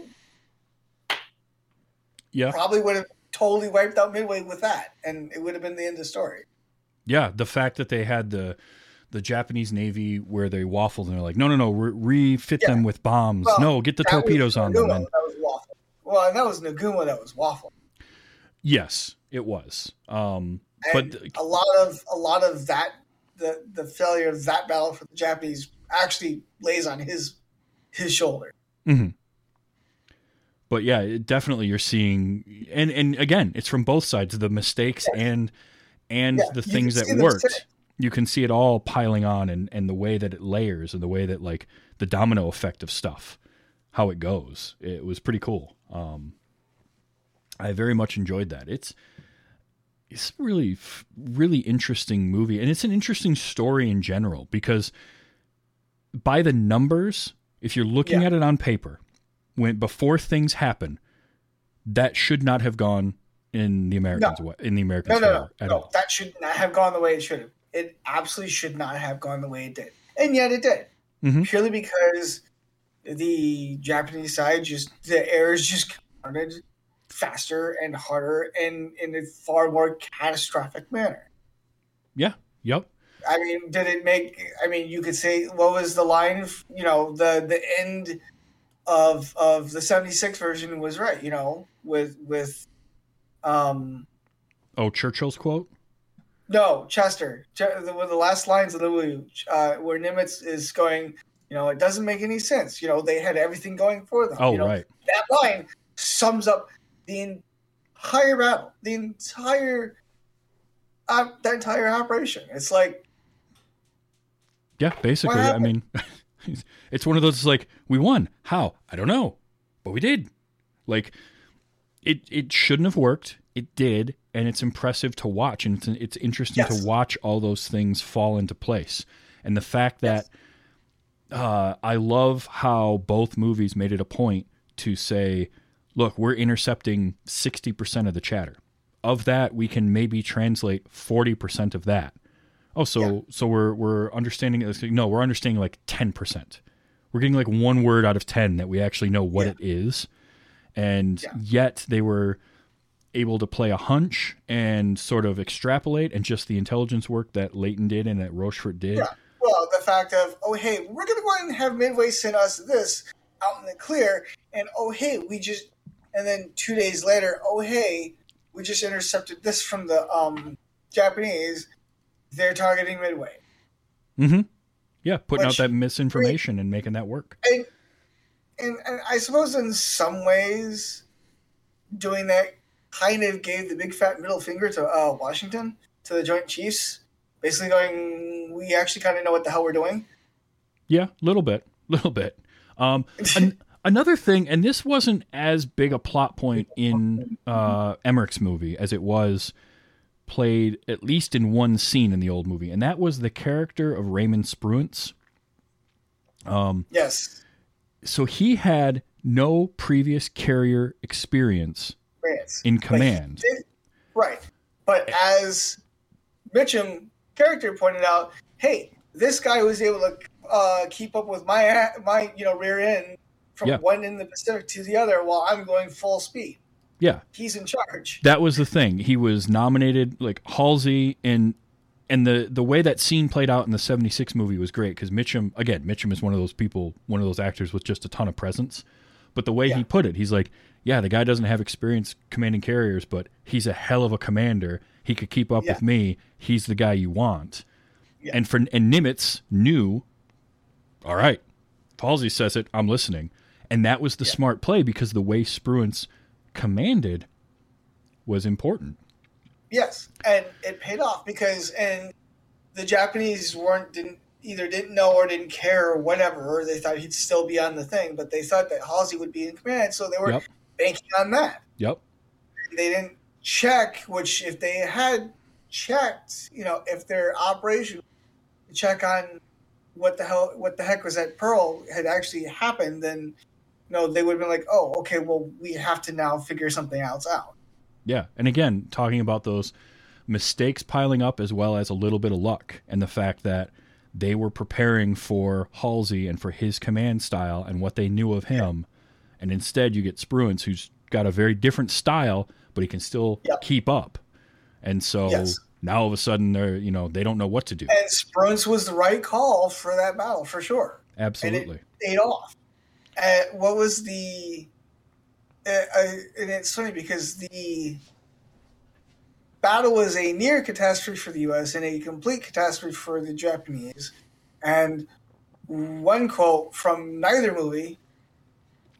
[SPEAKER 5] Yeah,
[SPEAKER 6] probably would have totally wiped out Midway with that, and it would have been the end of the story.
[SPEAKER 5] yeah. The fact that they had the the Japanese Navy where they waffled and they're like, no, no, no, re- refit
[SPEAKER 6] Yeah.
[SPEAKER 5] them with bombs.
[SPEAKER 6] Well,
[SPEAKER 5] no, get the
[SPEAKER 6] was
[SPEAKER 5] torpedoes on them. And
[SPEAKER 6] That was waffle. Well, and that was Nagumo that was waffle.
[SPEAKER 5] Yes, it was. Um, but
[SPEAKER 6] a lot of a lot of that the the failure of that battle for the Japanese actually lays on his his shoulder.
[SPEAKER 5] but yeah, it, definitely you're seeing, and and again, it's from both sides, the mistakes and and
[SPEAKER 6] Yeah,
[SPEAKER 5] the things that worked.
[SPEAKER 6] mistake.
[SPEAKER 5] You can see it all piling on, and and the way that it layers, and the way that like the domino effect of stuff, how it goes. It was pretty cool. Um, I very much enjoyed that. It's it's a really really interesting movie, and it's an interesting story in general because by the numbers, if you're looking
[SPEAKER 6] Yeah.
[SPEAKER 5] at it on paper, when before things happen, that should not have gone in the Americans' way, in the
[SPEAKER 6] No,
[SPEAKER 5] Americans'
[SPEAKER 6] no, no,
[SPEAKER 5] at
[SPEAKER 6] no.
[SPEAKER 5] all.
[SPEAKER 6] That should not have gone the way it should have. It absolutely should not have gone the way it did, and yet it did.
[SPEAKER 5] Mhm.
[SPEAKER 6] Purely because the Japanese side just the errors just counted faster and harder and in a far more catastrophic manner.
[SPEAKER 5] Yeah. Yep.
[SPEAKER 6] I mean, did it make? I mean, you could say what was the line? You know, the the end of of the '76 version was right. You know, with with um
[SPEAKER 5] Oh, Churchill's quote.
[SPEAKER 6] no Chester, Ch- the, one of the last lines of the movie, uh, where Nimitz is going. You know, it doesn't make any sense. You know, they had everything going for them.
[SPEAKER 5] Oh,
[SPEAKER 6] you know,
[SPEAKER 5] right.
[SPEAKER 6] that line sums up the entire battle, the entire uh, the entire operation. It's like
[SPEAKER 5] Yeah, basically. I mean, it's one of those like we won. How? I don't know, but we did. Like it it shouldn't have worked. It did, and it's impressive to watch, and it's it's interesting
[SPEAKER 6] Yes.
[SPEAKER 5] to watch all those things fall into place. And the fact that uh, I love how both movies made it a point to say, "Look, we're intercepting sixty percent of the chatter. Of that, we can maybe translate forty percent of that." Oh, so
[SPEAKER 6] Yeah.
[SPEAKER 5] so we're we're understanding no, we're understanding like ten percent. We're getting like one word out of ten that we actually know what
[SPEAKER 6] Yeah.
[SPEAKER 5] it is, and
[SPEAKER 6] Yeah.
[SPEAKER 5] yet they were able to play a hunch and sort of extrapolate, and just the intelligence work that Layton did and that Rochefort did.
[SPEAKER 6] Well, the fact of, oh, hey, we're going to go ahead and have Midway send us this out in the clear. And, oh, hey, we just, and then two days later, oh, hey, we just intercepted this from the um, Japanese. They're targeting Midway.
[SPEAKER 5] Mm-hmm. Yeah, putting
[SPEAKER 6] Which-
[SPEAKER 5] out that misinformation and making that work.
[SPEAKER 6] And, and, and I suppose in some ways, doing that kind of gave the big fat middle finger to uh, Washington, to the Joint Chiefs, basically going, we actually kind of know what the hell we're doing.
[SPEAKER 5] Yeah, a little bit, little bit. Um, an- another thing, and this wasn't as big a plot point in uh, Emmerich's movie as it was played at least in one scene in the old movie, and that was the character of Raymond Spruance.
[SPEAKER 6] Yes.
[SPEAKER 5] So he had no previous carrier experience
[SPEAKER 6] France.
[SPEAKER 5] in command.
[SPEAKER 6] did- right. But as Mitchum character pointed out, hey, this guy was able to uh, keep up with my my you know rear end from
[SPEAKER 5] Yeah.
[SPEAKER 6] one end of the Pacific to the other while I'm going full speed.
[SPEAKER 5] yeah,
[SPEAKER 6] He's in charge.
[SPEAKER 5] that was the thing. He was nominated like Halsey and and the the way that scene played out in the 76 movie was great cuz Mitchum again, Mitchum is one of those people, one of those actors with just a ton of presence. But the way
[SPEAKER 6] Yeah.
[SPEAKER 5] he put it, he's like, yeah, the guy doesn't have experience commanding carriers, but he's a hell of a commander. He could keep up
[SPEAKER 6] Yeah.
[SPEAKER 5] with me. He's the guy you want.
[SPEAKER 6] Yeah.
[SPEAKER 5] And for and Nimitz knew, all right, Halsey says it, I'm listening. And that was the smart play because the way Spruance commanded was important.
[SPEAKER 6] Yes, and it paid off because and the Japanese weren't didn't either didn't know or didn't care or whatever. Or they thought he'd still be on the thing, but they thought that Halsey would be in command, so they were
[SPEAKER 5] Yep.
[SPEAKER 6] banking on that.
[SPEAKER 5] Yep.
[SPEAKER 6] they didn't check, which if they had checked, you know, if their operation check on what the hell what the heck was at Pearl had actually happened, then know, they would have been like, Oh, okay, well we have to now figure something else out.
[SPEAKER 5] Yeah. And again, talking about those mistakes piling up as well as a little bit of luck and the fact that they were preparing for Halsey and for his command style and what they knew of him. And instead you get Spruance who's got a very different style, but he can still
[SPEAKER 6] Yep.
[SPEAKER 5] keep up. And so
[SPEAKER 6] Yes.
[SPEAKER 5] now all of a sudden they're, you know, they don't know what to do.
[SPEAKER 6] And Spruance was the right call for that battle for sure.
[SPEAKER 5] Absolutely.
[SPEAKER 6] it paid off. Uh, what was the? Uh, uh, and it's funny because the battle was a near catastrophe for the U.S. and a complete catastrophe for the Japanese. And one quote from neither movie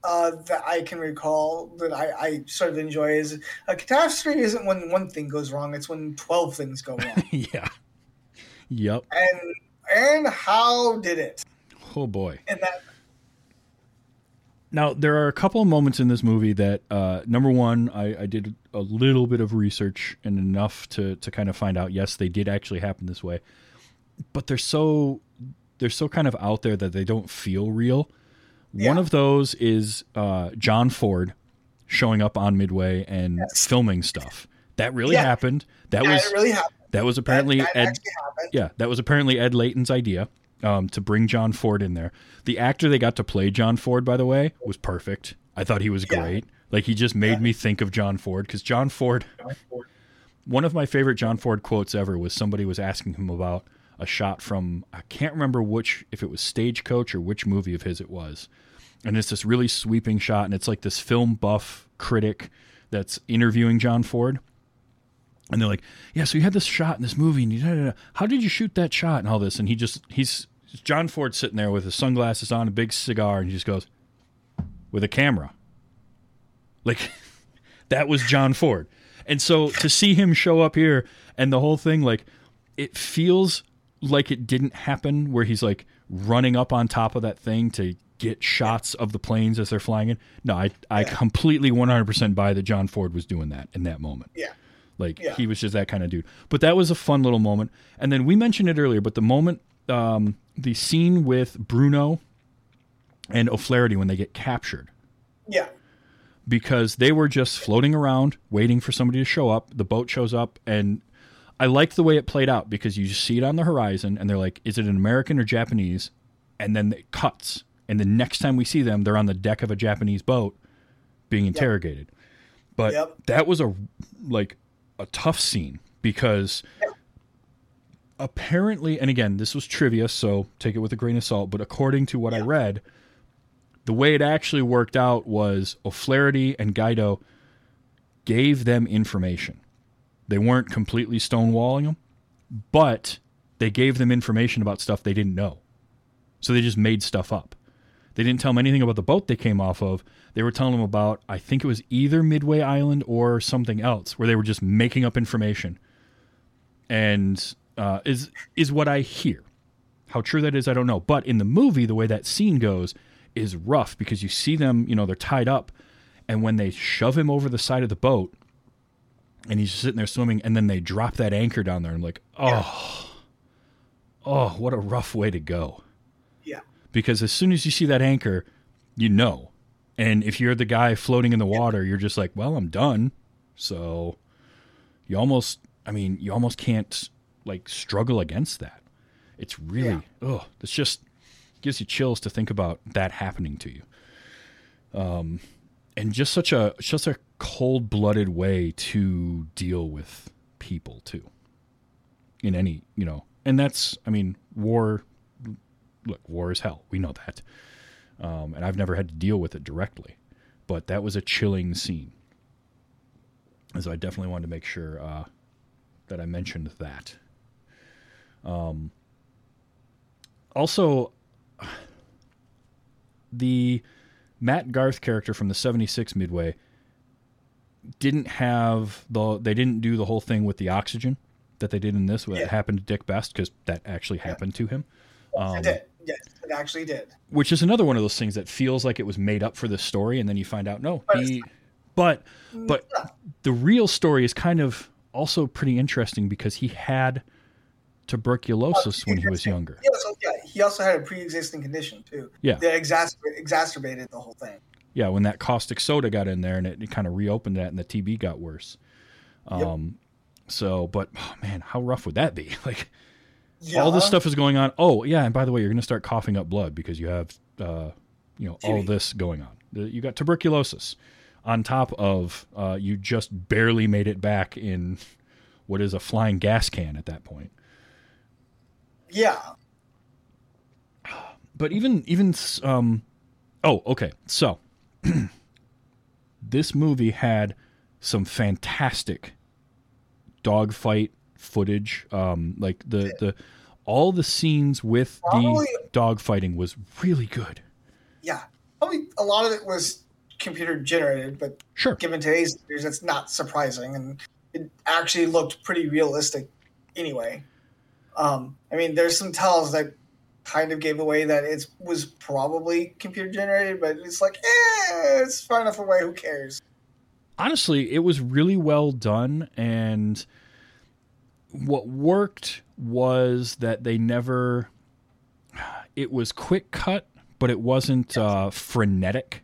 [SPEAKER 6] uh, that I can recall that I, I sort of enjoy is a catastrophe isn't when one thing goes wrong; it's when twelve things go wrong.
[SPEAKER 5] yeah. Yep.
[SPEAKER 6] and and how did it?
[SPEAKER 5] Oh boy.
[SPEAKER 6] And that
[SPEAKER 5] Now there are a couple of moments in this movie that, uh, number one, I, I did a little bit of research and enough to to kind of find out. Yes, they did actually happen this way, but they're so they're so kind of out there that they don't feel real. One of those is uh, John Ford showing up on Midway and
[SPEAKER 6] Yes.
[SPEAKER 5] filming stuff. That really
[SPEAKER 6] Yeah.
[SPEAKER 5] happened. That
[SPEAKER 6] that
[SPEAKER 5] was
[SPEAKER 6] really happened.
[SPEAKER 5] that was apparently
[SPEAKER 6] that, that
[SPEAKER 5] Ed, yeah, that was apparently Ed Layton's idea um, to bring John Ford in there. The actor they got to play John Ford, by the way, was perfect. I thought he was
[SPEAKER 6] Yeah.
[SPEAKER 5] great. Like he just made me think of John Ford because John Ford. One of my favorite John Ford quotes ever was somebody was asking him about a shot from I can't remember which if it was Stagecoach or which movie of his it was, and it's this really sweeping shot, and it's like this film buff critic that's interviewing John Ford. And they're like, "Yeah, so you had this shot in this movie, and you, da, da, da. how did you shoot that shot and all this?" And he just he's John Ford sitting there with his sunglasses on, a big cigar, and he just goes, "With a camera." Like that was John Ford. And so to see him show up here and the whole thing, like it feels like it didn't happen where he's like running up on top of that thing to get shots of the planes as they're flying in. No, I, I completely 100% buy that John Ford was doing that in that moment.
[SPEAKER 6] Yeah.
[SPEAKER 5] Like
[SPEAKER 6] Yeah.
[SPEAKER 5] he was just that kind of dude. But that was a fun little moment. And then we mentioned it earlier, but the moment, um, the scene with Bruno and O'Flaherty when they get captured
[SPEAKER 6] Yeah.
[SPEAKER 5] because they were just floating around waiting for somebody to show up. The boat shows up, and I liked the way it played out because you just see it on the horizon, and they're like, "Is it an American or Japanese?" And then it cuts, and the next time we see them, they're on the deck of a Japanese boat being interrogated. But
[SPEAKER 6] Yep.
[SPEAKER 5] that was a like a tough scene because apparently, and again, this was trivia, so take it with a grain of salt. But according to what I read, the way it actually worked out was O'Flaherty and Gaido gave them information. They weren't completely stonewalling them, but they gave them information about stuff they didn't know. So they just made stuff up. They didn't tell him anything about the boat they came off of. They were telling him about, I think it was either Midway Island or something else, where they were just making up information. And uh, is is what I hear. How true that is, I don't know. But in the movie, the way that scene goes is rough because you see them, you know, they're tied up, and when they shove him over the side of the boat, and he's just sitting there swimming, and then they drop that anchor down there, I'm like, oh, oh, what a rough way to go.
[SPEAKER 6] Yeah.
[SPEAKER 5] Because as soon as you see that anchor, you know. And if you're the guy floating in the water, you're just like, well, I'm done. So you almost, I mean, you almost can't like struggle against that. It's really, oh, it's just gives you chills to think about that happening to you. Um, and just such a just a cold blooded way to deal with people too. In any, you know, and that's, I mean, war. Look, war is hell. We know that, um, and I've never had to deal with it directly, but that was a chilling scene. And so I definitely wanted to make sure uh, that I mentioned that. Um, also, the Matt Garth character from the 76 Midway didn't have the they didn't do the whole thing with the oxygen that they did in this what
[SPEAKER 6] Yeah.
[SPEAKER 5] happened to Dick Best because that actually happened to him Um.
[SPEAKER 6] Yes, it actually did.
[SPEAKER 5] which is another one of those things that feels like it was made up for the story and then you find out no
[SPEAKER 6] But
[SPEAKER 5] he but but the real story is kind of also pretty interesting because he had tuberculosis when he was younger
[SPEAKER 6] He also, yeah, he also had a pre-existing condition too.
[SPEAKER 5] Yeah.
[SPEAKER 6] that exacerbated, exacerbated the whole thing.
[SPEAKER 5] yeah when that caustic soda got in there and it, it kind of reopened that and the tb got worse um so but oh man how rough would that be like
[SPEAKER 6] Yeah.
[SPEAKER 5] all this stuff is going on. Oh, yeah, and by the way, you're going to start coughing up blood because you have, uh, you know, all this going on. You got tuberculosis on top of uh, you just barely made it back in what is a flying gas can at that point.
[SPEAKER 6] Yeah,
[SPEAKER 5] But even even um, oh, okay, so this movie had some fantastic dogfight footage. Um, like the the all the scenes with
[SPEAKER 6] Probably-
[SPEAKER 5] the dogfighting was really good.
[SPEAKER 6] yeah. Probably a lot of it was computer generated, but
[SPEAKER 5] Sure.
[SPEAKER 6] given today's standards, that's not surprising, and it actually looked pretty realistic anyway. Um, I mean, there's some tells that kind of gave away that it was probably computer generated, but it's like, eh, it's far enough away. Who cares?
[SPEAKER 5] honestly, it was really well done. And what worked was that they never, it was quick cut, but it wasn't uh, frenetic.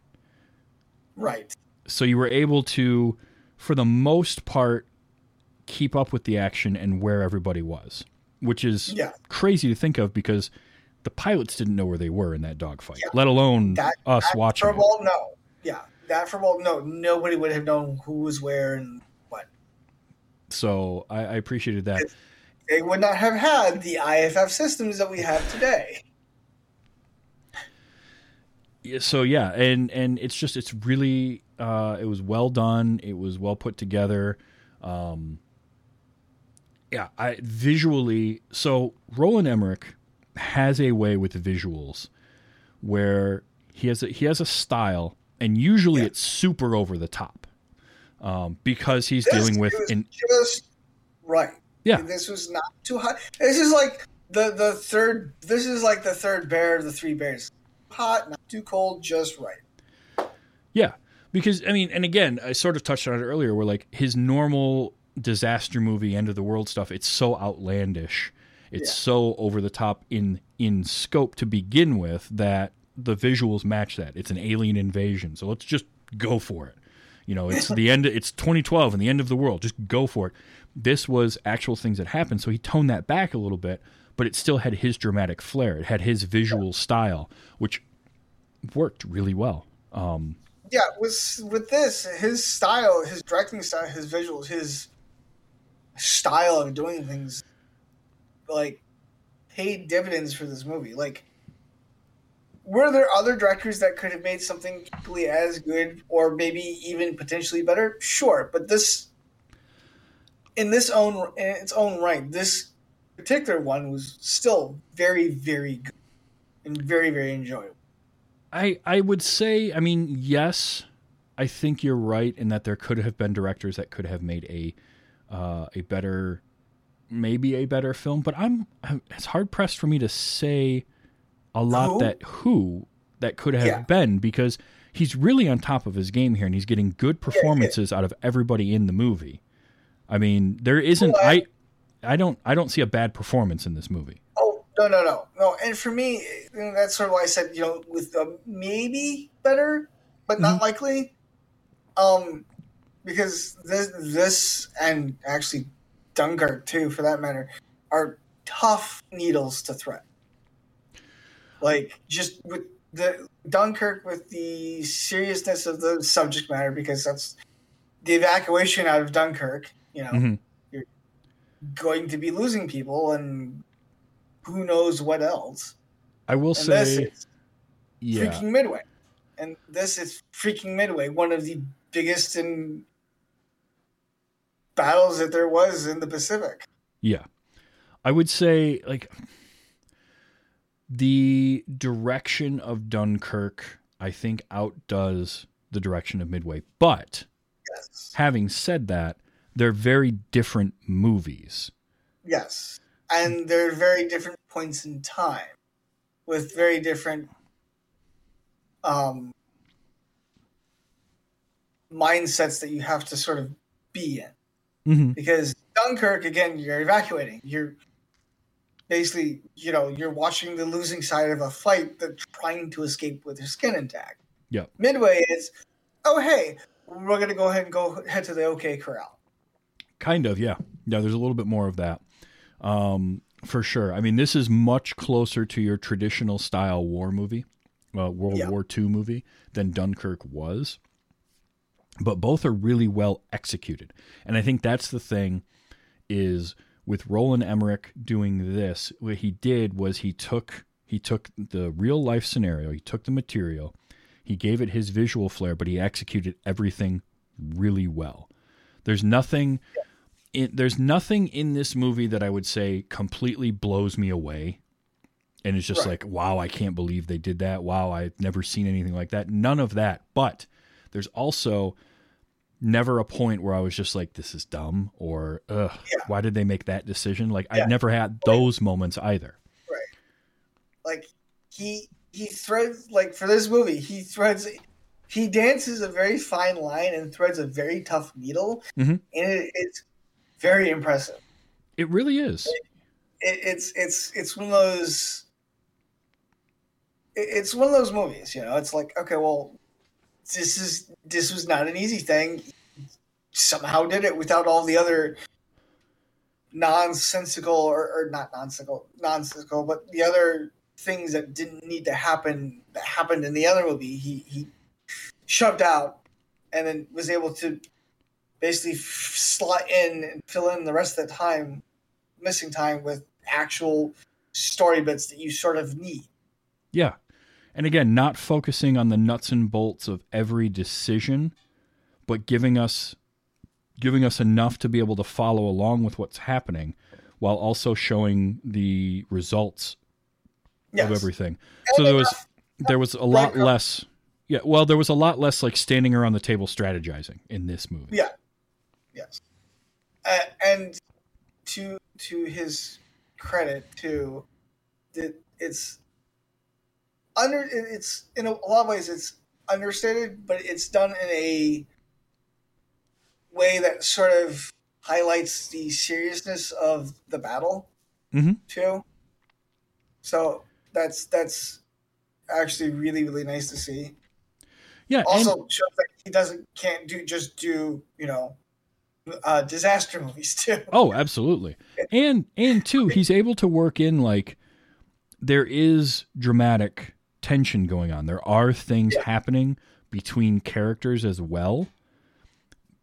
[SPEAKER 6] Right.
[SPEAKER 5] So you were able to, for the most part, keep up with the action and where everybody was, which is
[SPEAKER 6] Yeah.
[SPEAKER 5] crazy to think of because the pilots didn't know where they were in that dogfight,
[SPEAKER 6] Yeah.
[SPEAKER 5] let alone
[SPEAKER 6] That,
[SPEAKER 5] us
[SPEAKER 6] that
[SPEAKER 5] watching.
[SPEAKER 6] For
[SPEAKER 5] it.
[SPEAKER 6] Walt, no. Yeah. That for Walt, no. Nobody would have known who was where and what.
[SPEAKER 5] So I, I appreciated that.
[SPEAKER 6] They would not have had the IFF systems that we have today.
[SPEAKER 5] Yeah, so yeah, and and it's just it's really uh, it was well done. It was well put together. Um, yeah, I visually. So Roland Emmerich has a way with the visuals where he has a, he has a style, and usually
[SPEAKER 6] Yeah.
[SPEAKER 5] it's super over the top um, because he's
[SPEAKER 6] This
[SPEAKER 5] dealing with in
[SPEAKER 6] just right.
[SPEAKER 5] Yeah
[SPEAKER 6] This was not too hot. This is like the the third. This is like the third bear of the three bears. Hot, not too cold, just right.
[SPEAKER 5] Yeah, because I mean, and again, I sort of touched on it earlier. Where like his normal disaster movie, end of the world stuff, it's so outlandish, it's
[SPEAKER 6] Yeah.
[SPEAKER 5] so over the top in in scope to begin with that the visuals match that. It's an alien invasion, so let's just go for it. You know, it's the end. It's 2012 and the end of the world. Just go for it. This was actual things that happened, so he toned that back a little bit, but it still had his dramatic flair. It had his visual style, which worked really well. Um,
[SPEAKER 6] Yeah, with with this, his style, his directing style, his visuals, his style of doing things, like paid dividends for this movie. Like, were there other directors that could have made something equally as good, or maybe even potentially better? Sure, but this, in this own in its own right, this particular one was still very, very good and very, very enjoyable.
[SPEAKER 5] I I would say, I mean, yes, I think you're right in that there could have been directors that could have made a uh, a better, maybe a better film. But I'm, I'm it's hard pressed for me to say a lot
[SPEAKER 6] Who?
[SPEAKER 5] that who that could have
[SPEAKER 6] Yeah.
[SPEAKER 5] been because he's really on top of his game here and he's getting good performances out of everybody in the movie. I mean, there isn't
[SPEAKER 6] Well,
[SPEAKER 5] I I don't I don't see a bad performance in this movie.
[SPEAKER 6] Oh no no no no! And for me, that's sort of why I said you know with maybe better, but not likely. Um, because this this and actually Dunkirk too, for that matter, are tough needles to thread. Like just with the Dunkirk, with the seriousness of the subject matter, because that's the evacuation out of Dunkirk. You know,
[SPEAKER 5] Mhm.
[SPEAKER 6] you're going to be losing people and who knows what else.
[SPEAKER 5] I will
[SPEAKER 6] And this
[SPEAKER 5] say yeah.
[SPEAKER 6] freaking Midway. And this is freaking Midway, one of the biggest in battles that there was in the Pacific.
[SPEAKER 5] Yeah. I would say like the direction of Dunkirk I think outdoes the direction of Midway. But
[SPEAKER 6] Yes.
[SPEAKER 5] having said that, they're very different movies.
[SPEAKER 6] Yes. And they're very different points in time with very different um, mindsets that you have to sort of be in.
[SPEAKER 5] Mm-hmm.
[SPEAKER 6] because Dunkirk again you're evacuating you're basically you know you're watching the losing side of a fight that's trying to escape with their skin intact
[SPEAKER 5] Yeah.
[SPEAKER 6] midway is oh hey we're gonna go ahead and go head to the OK Corral
[SPEAKER 5] Kind of, yeah. Yeah, there's a little bit more of that. Um, for sure. I mean, this is much closer to your traditional style war movie, uh, World
[SPEAKER 6] Yeah.
[SPEAKER 5] War II movie, than Dunkirk was. But both are really well executed. And I think that's the thing is with Roland Emmerich doing this, what he did was he took he took the real life scenario, he took the material, he gave it his visual flair, but he executed everything really well. There's nothing in, there's nothing in this movie that I would say completely blows me away. And it's just
[SPEAKER 6] Right.
[SPEAKER 5] like, wow, I can't believe they did that. Wow, I've never seen anything like that. None of that. But there's also never a point where I was just like, this is dumb or, ugh,
[SPEAKER 6] Yeah.
[SPEAKER 5] why did they make that decision? Like,
[SPEAKER 6] Yeah.
[SPEAKER 5] I've never had those moments either. Right.
[SPEAKER 6] Like he he threads like for this movie he threads he dances a very fine line and threads a very tough needle
[SPEAKER 5] Mhm.
[SPEAKER 6] and it, it's very impressive.
[SPEAKER 5] It really is.
[SPEAKER 6] it, it's it's it's one of those it- it's one of those movies you know? It's like okay well this is this was not an easy thing. Somehow did it without all the other nonsensical or, or not nonsensical nonsensical but the other things that didn't need to happen that happened in the other movie he he shoved out and then was able to basically slot in and fill in the rest of the time missing time with actual story bits that you sort of need.
[SPEAKER 5] Yeah. And again, not focusing on the nuts and bolts of every decision, but giving us giving us enough to be able to follow along with what's happening while also showing the results
[SPEAKER 6] Yes.
[SPEAKER 5] of everything.
[SPEAKER 6] And
[SPEAKER 5] so there was
[SPEAKER 6] enough-
[SPEAKER 5] there was a lot less yeah, well there was a lot less like standing around the table strategizing in this movie.
[SPEAKER 6] Yeah. Yes. Uh, and to to his credit, too, that it's under it's in a, lot of ways it's understated, but it's done in a way that sort of highlights the seriousness of the battle
[SPEAKER 5] Mhm.
[SPEAKER 6] too. So that's that's actually really really nice to see
[SPEAKER 5] Yeah, and-
[SPEAKER 6] also shows that he doesn't can't do just do you know uh, disaster movies too.
[SPEAKER 5] Oh, absolutely. And and two, he's able to work in like there is dramatic tension going on. There are things happening between characters as well,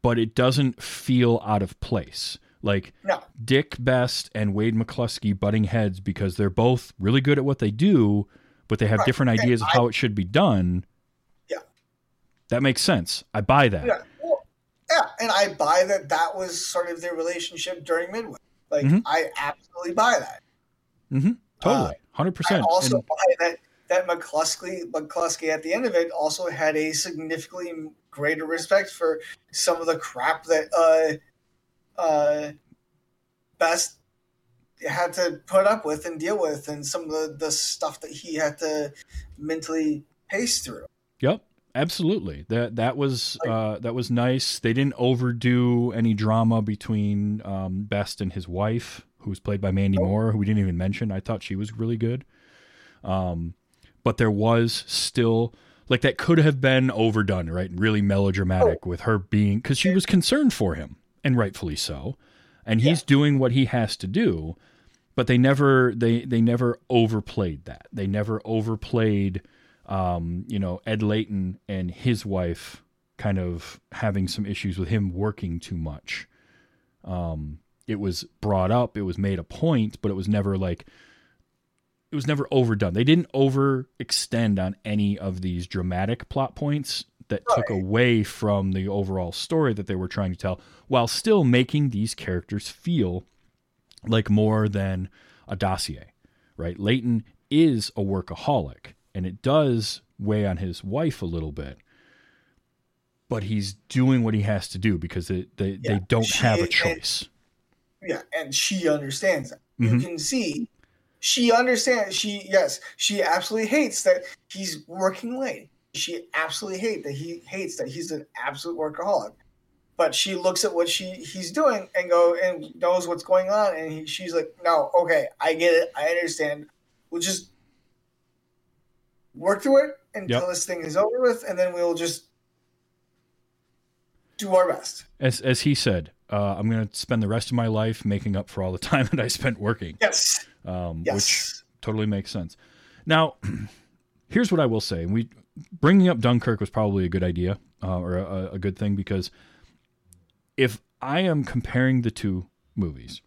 [SPEAKER 5] but it doesn't feel out of place. Like
[SPEAKER 6] No.
[SPEAKER 5] Dick Best and Wade McClusky butting heads because they're both really good at what they do, but they have
[SPEAKER 6] Right.
[SPEAKER 5] different
[SPEAKER 6] And
[SPEAKER 5] ideas of
[SPEAKER 6] I-
[SPEAKER 5] how it should be done.
[SPEAKER 6] Yeah.
[SPEAKER 5] That makes sense. I buy that.
[SPEAKER 6] Yeah, yeah, and I buy that that was sort of their relationship during Midway. Like
[SPEAKER 5] Mhm.
[SPEAKER 6] I absolutely buy that.
[SPEAKER 5] Mm-hmm. Totally.
[SPEAKER 6] Uh,
[SPEAKER 5] 100%.
[SPEAKER 6] I also
[SPEAKER 5] And-
[SPEAKER 6] buy that that McClusky McClusky at the end of it also had a significantly greater respect for some of the crap that uh uh Best had to put up with and deal with and some of the, the stuff that he had to mentally pace through.
[SPEAKER 5] Yep, absolutely. That that was uh, that was nice. They didn't overdo any drama between um, Best and his wife, who was played by Mandy Moore, who we didn't even mention. I thought she was really good. Um, but there was still like that could have been overdone, right? Really melodramatic with her being because she was concerned for him, and rightfully so. And he's doing what he has to do, but they never they they never overplayed that. They never overplayed um, you know, Ed Layton and his wife kind of having some issues with him working too much. Um, it was brought up, it was made a point, but it was never like it was never overdone. They didn't overextend on any of these dramatic plot points that took away from the overall story that they were trying to tell while still making these characters feel like more than a dossier, right? Layton is a workaholic and it does weigh on his wife a little bit. But he's doing what he has to do because they, they
[SPEAKER 6] Yeah,
[SPEAKER 5] don't
[SPEAKER 6] she-
[SPEAKER 5] have a
[SPEAKER 6] and-
[SPEAKER 5] choice.
[SPEAKER 6] Yeah, and she understands that. You
[SPEAKER 5] Mhm.
[SPEAKER 6] can see she understands. She yes, she absolutely hates that he's working late. She absolutely hates that he hates that he's an absolute workaholic. But she looks at what she he's doing and go and knows what's going on, and he, she's like, "No, okay, I get it, I understand. We'll just work through it until
[SPEAKER 5] Yep.
[SPEAKER 6] this thing is over with, and then we'll just do our best."
[SPEAKER 5] As, as he said, uh, I'm going to spend the rest of my life making up for all the time that I spent working.
[SPEAKER 6] Yes,
[SPEAKER 5] um, which totally makes sense. Now, here's what I will say: we bringing up Dunkirk was probably a good idea uh, or a, a good thing because if I am comparing the two movies,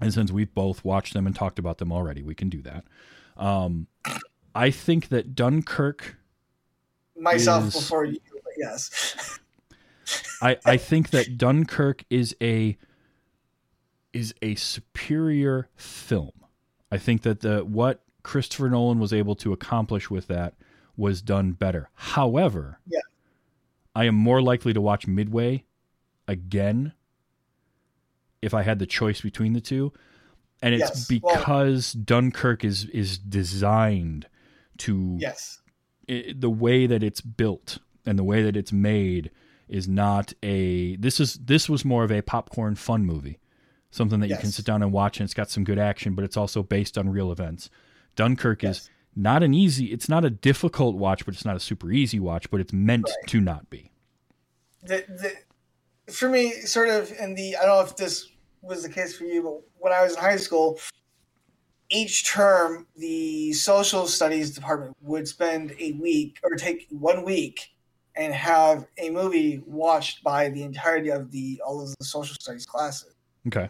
[SPEAKER 5] and since we've both watched them and talked about them already, we can do that. Um, I think that Dunkirk
[SPEAKER 6] myself
[SPEAKER 5] is-
[SPEAKER 6] before you, but yes.
[SPEAKER 5] I, I think that Dunkirk is a is a superior film. I think that the what Christopher Nolan was able to accomplish with that was done better. However,
[SPEAKER 6] Yeah.
[SPEAKER 5] I am more likely to watch Midway again if I had the choice between the two. And it's
[SPEAKER 6] Yes, well-
[SPEAKER 5] because Dunkirk is is designed to
[SPEAKER 6] Yes.
[SPEAKER 5] i the way that it's built and the way that it's made is not a this is this was more of a popcorn fun movie something that you can sit down and watch and it's got some good action but it's also based on real events dunkirk
[SPEAKER 6] Yes.
[SPEAKER 5] is not an easy it's not a difficult watch but it's not a super easy watch but it's meant
[SPEAKER 6] Right.
[SPEAKER 5] to not be
[SPEAKER 6] The, the, for me, sort of in the, I don't know if this was the case for you, but when I was in high school, each term, the social studies department would spend a week or take one week and have a movie watched by the entirety of the all of the social studies classes.
[SPEAKER 5] okay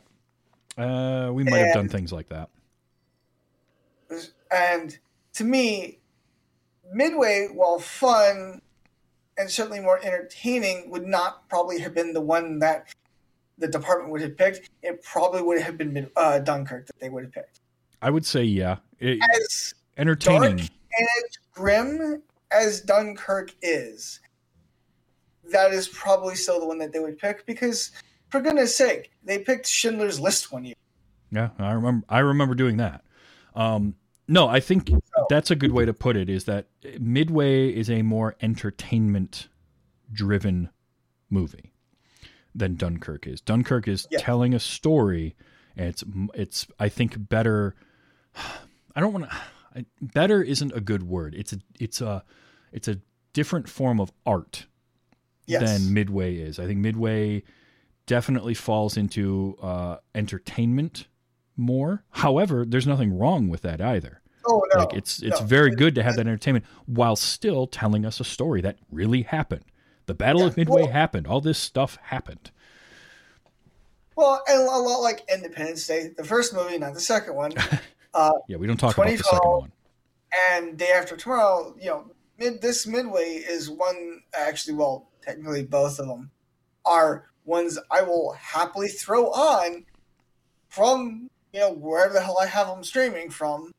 [SPEAKER 5] Uh, we might have done things like that.
[SPEAKER 6] And to me, Midway, while fun and certainly more entertaining, would not probably have been the one that the department would have picked. It probably would have been uh, Dunkirk that they would have picked.
[SPEAKER 5] I would say yeah. It,
[SPEAKER 6] As
[SPEAKER 5] entertaining.
[SPEAKER 6] dark and as grim as Dunkirk is, that is probably still the one that they would pick because, for goodness sake, they picked Schindler's List one year.
[SPEAKER 5] Yeah, I remember. I remember doing that. Um, no, I think that's a good way to put it. Is that Midway is a more entertainment-driven movie than Dunkirk is. Dunkirk is
[SPEAKER 6] Yeah.
[SPEAKER 5] telling a story, and it's it's I think better. I don't want to. Better isn't a good word. It's a it's a it's a different form of art
[SPEAKER 6] Yes.
[SPEAKER 5] than Midway is. I think Midway definitely falls into uh, entertainment more. However, there's nothing wrong with that either.
[SPEAKER 6] oh no,
[SPEAKER 5] like it's it's
[SPEAKER 6] no.
[SPEAKER 5] very good to have that entertainment while still telling us a story that really happened. The Battle of Midway
[SPEAKER 6] well-
[SPEAKER 5] happened. All this stuff happened.
[SPEAKER 6] Well, and a lot like Independence Day, the first movie, not the second one, uh,
[SPEAKER 5] Yeah, we don't talk about the second one.
[SPEAKER 6] and Day After Tomorrow. You know, mid this Midway is one. Actually, well, technically both of them are ones I will happily throw on from you know wherever the hell I have them streaming from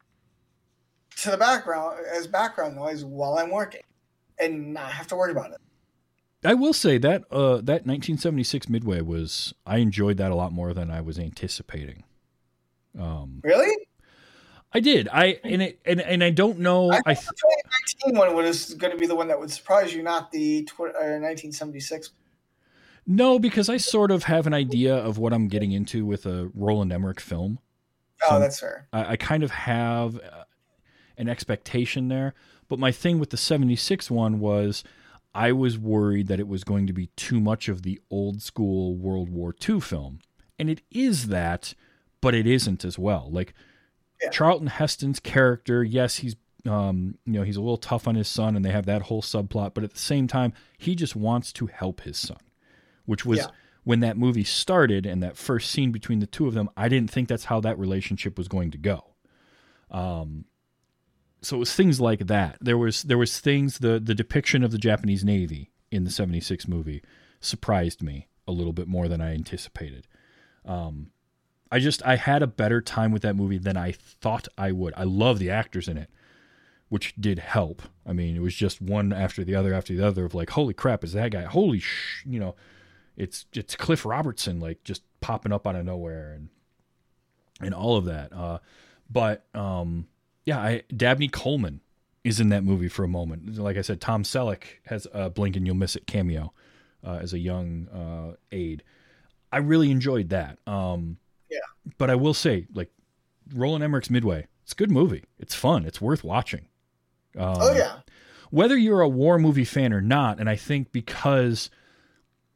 [SPEAKER 6] to the background as background noise while I'm working, and not have to worry about it.
[SPEAKER 5] I will say that uh, that 1976 Midway was I enjoyed that a lot more than I was anticipating. Um,
[SPEAKER 6] Really,
[SPEAKER 5] I did. I and it and, and I don't know.
[SPEAKER 6] I
[SPEAKER 5] I
[SPEAKER 6] the 2019 one was going to be the one that would surprise you, not the tw- uh, 1976.
[SPEAKER 5] No, because I sort of have an idea of what I'm getting into with a Roland Emmerich film.
[SPEAKER 6] Oh,
[SPEAKER 5] Some-
[SPEAKER 6] that's fair.
[SPEAKER 5] I, I kind of have uh, an expectation there. But my thing with the 76 one was I was worried that it was going to be too much of the old school World War II film. And it is that, but it isn't as well. Like
[SPEAKER 6] Yeah.
[SPEAKER 5] Charlton Heston's character, yes, he's um, you know, he's a little tough on his son and they have that whole subplot, but at the same time, he just wants to help his son. Which was
[SPEAKER 6] Yeah.
[SPEAKER 5] when that movie started and that first scene between the two of them, I didn't think that's how that relationship was going to go. Um, so it was things like that. There was there was things the the depiction of the Japanese Navy in the '76 movie surprised me a little bit more than I anticipated. Um, I just I had a better time with that movie than I thought I would. I love the actors in it, which did help. I mean, it was just one after the other after the other of like, holy crap, is that guy? Holy sh, you know, it's it's Cliff Robertson like just popping up out of nowhere and and all of that. Uh, but um, yeah, I Dabney Coleman is in that movie for a moment. Like I said, Tom Selleck has a Blink and You'll Miss It cameo uh, as a young uh, aide. I really enjoyed that. Um. But I will say, like Roland Emmerich's Midway, it's a good movie. It's fun. It's worth watching. Um,
[SPEAKER 6] oh yeah,
[SPEAKER 5] whether you're a war movie fan or not, and I think because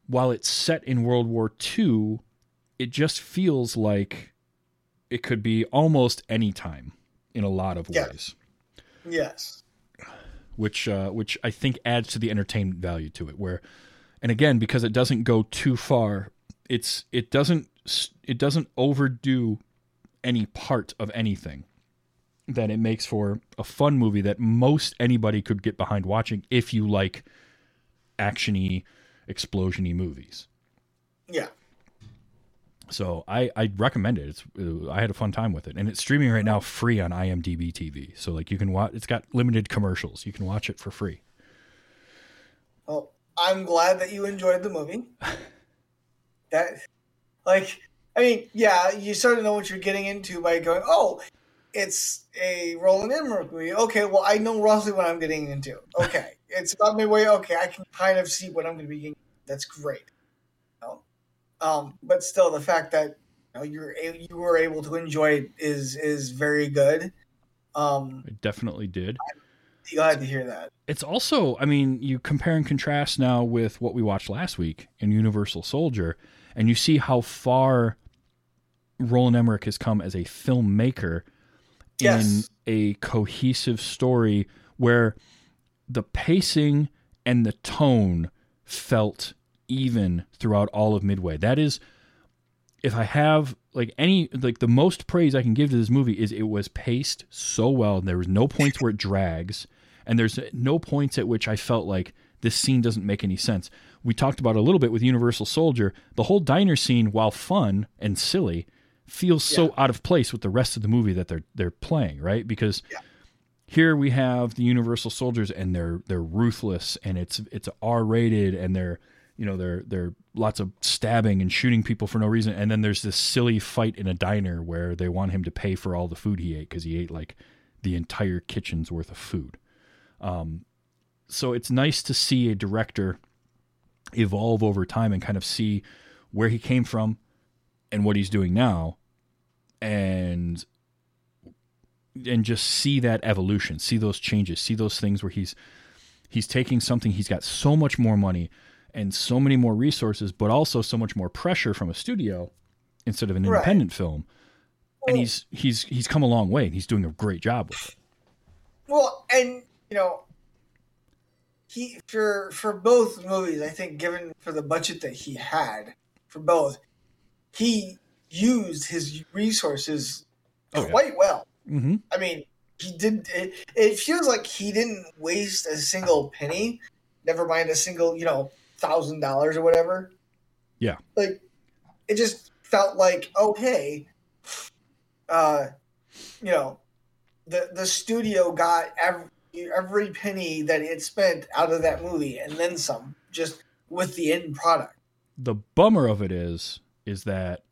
[SPEAKER 5] while it's set in World War II, it just feels like it could be almost any time in a lot of
[SPEAKER 6] Yeah.
[SPEAKER 5] ways,
[SPEAKER 6] yes,
[SPEAKER 5] which uh, which I think adds to the entertainment value to it. Where, and again, because it doesn't go too far, it's it doesn't it doesn't overdo any part of anything. That it makes for a fun movie that most anybody could get behind watching if you like actiony, explosiony movies.
[SPEAKER 6] yeah.
[SPEAKER 5] So I I recommend it. It's I had a fun time with it, and it's streaming right now free on IMDb TV. So like you can watch. It's got limited commercials. You can watch it for free.
[SPEAKER 6] Well, I'm glad that you enjoyed the movie. That, like, I mean, yeah, you sort of know what you're getting into by going, oh, it's a Roland Emmerich movie. Okay, well, I know roughly what I'm getting into. Okay, it's about midway. Okay, I can kind of see what I'm going to be getting. That's great. You know? Um, but still, the fact that you know you're a- you were able to enjoy it is is very good. Um,
[SPEAKER 5] It definitely did.
[SPEAKER 6] glad to hear that.
[SPEAKER 5] It's also, I mean, you compare and contrast now with what we watched last week in Universal Soldier, and you see how far Roland Emmerich has come as a filmmaker
[SPEAKER 6] Yes.
[SPEAKER 5] in a cohesive story where the pacing and the tone felt even throughout all of Midway. That is if I have like any like the most praise I can give to this movie is it was paced so well. There was no points where it drags, and there's no points at which I felt like this scene doesn't make any sense. We talked about a little bit with Universal Soldier. The whole diner scene, while fun and silly, feels so out of place with the rest of the movie that they're they're playing, right? Because here we have the Universal Soldiers and they're they're ruthless and it's it's R rated and they're you know they're they're lots of stabbing and shooting people for no reason and then there's this silly fight in a diner where they want him to pay for all the food he ate because he ate like the entire kitchen's worth of food. Um, so it's nice to see a director evolve over time and kind of see where he came from and what he's doing now and and just see that evolution see those changes see those things where he's he's taking something he's got so much more money and so many more resources but also so much more pressure from a studio instead of an
[SPEAKER 6] Right.
[SPEAKER 5] independent film and he's he's he's come a long way and he's doing a great job with it
[SPEAKER 6] Well, and you know, he for for both movies, I think, given for the budget that he had for both, he used his resources
[SPEAKER 5] Oh, yeah.
[SPEAKER 6] quite well.
[SPEAKER 5] mm-hmm.
[SPEAKER 6] I mean, he did. It, it feels like he didn't waste a single penny. Never mind a single, you know, thousand dollars or whatever.
[SPEAKER 5] Yeah.
[SPEAKER 6] Like, it just felt like, oh hey, uh, you know, the the studio got every every penny that it spent out of that movie and then some, just with the end product.
[SPEAKER 5] the bummer of it is is that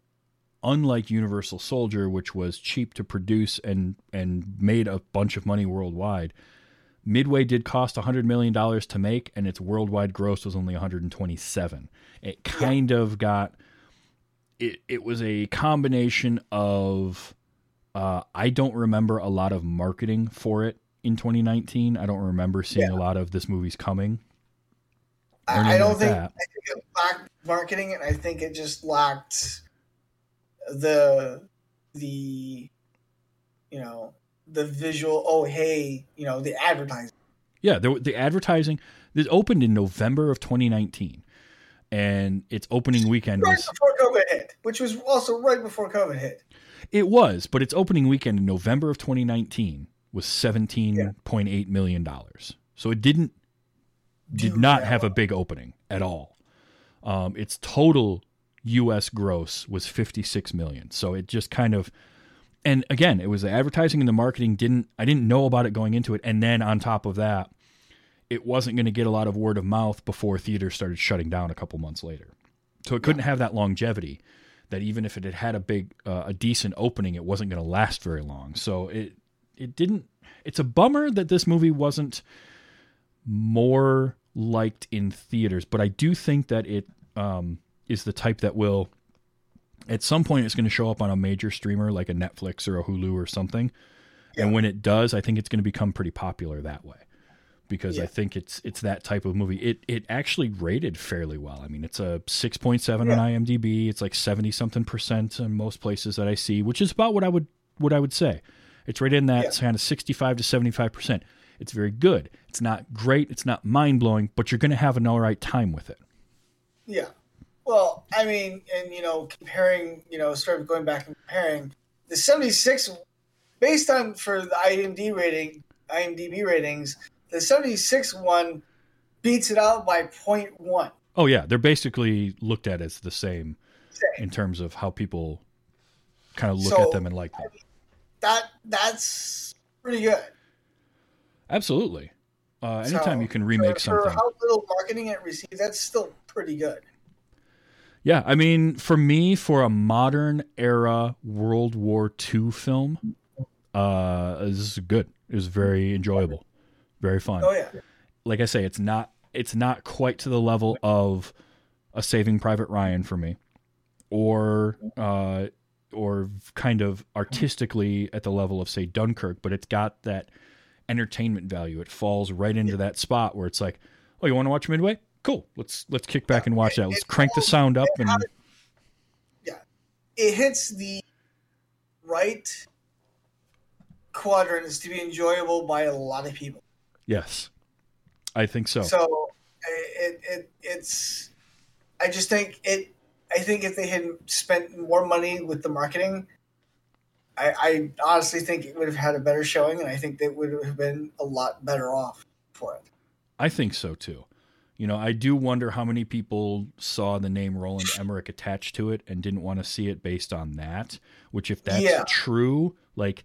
[SPEAKER 5] unlike Universal Soldier, which was cheap to produce and and made a bunch of money worldwide, Midway did cost hundred million dollars to make, and its worldwide gross was only 127. It kind of got it. It was a combination of uh, I don't remember a lot of marketing for it in 2019. I don't remember seeing a lot of this movie's coming.
[SPEAKER 6] I, I don't
[SPEAKER 5] like
[SPEAKER 6] think. I think it lacked marketing, and I think it just lacked the the you know the visual. Oh, hey, you know the advertising.
[SPEAKER 5] Yeah, the, the advertising this opened in November of 2019, and its opening weekend
[SPEAKER 6] Right
[SPEAKER 5] was
[SPEAKER 6] before COVID hit, which was also right before COVID hit.
[SPEAKER 5] it was, but its opening weekend in November of 2019 was 17.8 million dollars. So it didn't did not have a big opening at all. Um, its total U.S. gross was 56 million. So it just kind of and again, it was the advertising and the marketing didn't I didn't know about it going into it, and then on top of that, it wasn't going to get a lot of word of mouth before theaters started shutting down a couple months later. So it couldn't have that longevity. That even if it had had a big, uh, a decent opening, it wasn't going to last very long. So it it didn't. It's a bummer that this movie wasn't more liked in theaters, but I do think that it um, is the type that will at some point it's going to show up on a major streamer like a Netflix or a Hulu or something. And when it does, I think it's going to become pretty popular that way because I think it's it's that type of movie. It it actually rated fairly well. I mean, it's a 6.7 on IMDb. It's like 70 something percent in most places that I see, which is about what I would what I would say. It's right in that
[SPEAKER 6] Yeah.
[SPEAKER 5] kind of 65 to 75%. It's very good. It's not great, it's not mind-blowing, but you're going to have an all right time with it.
[SPEAKER 6] Yeah. Well, I mean, and you know, comparing, you know, sort of going back and comparing the 76 based on for the IMDb rating, IMDb ratings, the 76 one beats it out by 0.1.
[SPEAKER 5] Oh yeah, they're basically looked at as the same
[SPEAKER 6] Same.
[SPEAKER 5] in terms of how people kind of look
[SPEAKER 6] So-
[SPEAKER 5] at them and like them.
[SPEAKER 6] That that's pretty good.
[SPEAKER 5] Absolutely. Uh, anytime
[SPEAKER 6] So,
[SPEAKER 5] you can remake
[SPEAKER 6] for, For
[SPEAKER 5] something.
[SPEAKER 6] how little marketing it received, that's still pretty good.
[SPEAKER 5] Yeah, I mean, for me, for a modern era World War II film, uh, this is good. It was very enjoyable, very fun.
[SPEAKER 6] Oh yeah.
[SPEAKER 5] Like I say, it's not it's not quite to the level of a Saving Private Ryan for me, or uh, or kind of artistically at the level of say Dunkirk, but it's got that entertainment value. It falls right into that spot where it's like, oh, you want to watch Midway? Cool. Let's let's kick back and watch that. Let's crank the sound up and
[SPEAKER 6] Yeah. It hits the right quadrants to be enjoyable by a lot of people.
[SPEAKER 5] yes, I think so.
[SPEAKER 6] So it, it it's I just think it I think if they had spent more money with the marketing, I, I honestly think it would have had a better showing, and I think they would have been a lot better off for it.
[SPEAKER 5] I think so too. You know, I do wonder how many people saw the name Roland Emmerich attached to it and didn't want to see it based on that. Which, if that's
[SPEAKER 6] Yeah.
[SPEAKER 5] true, like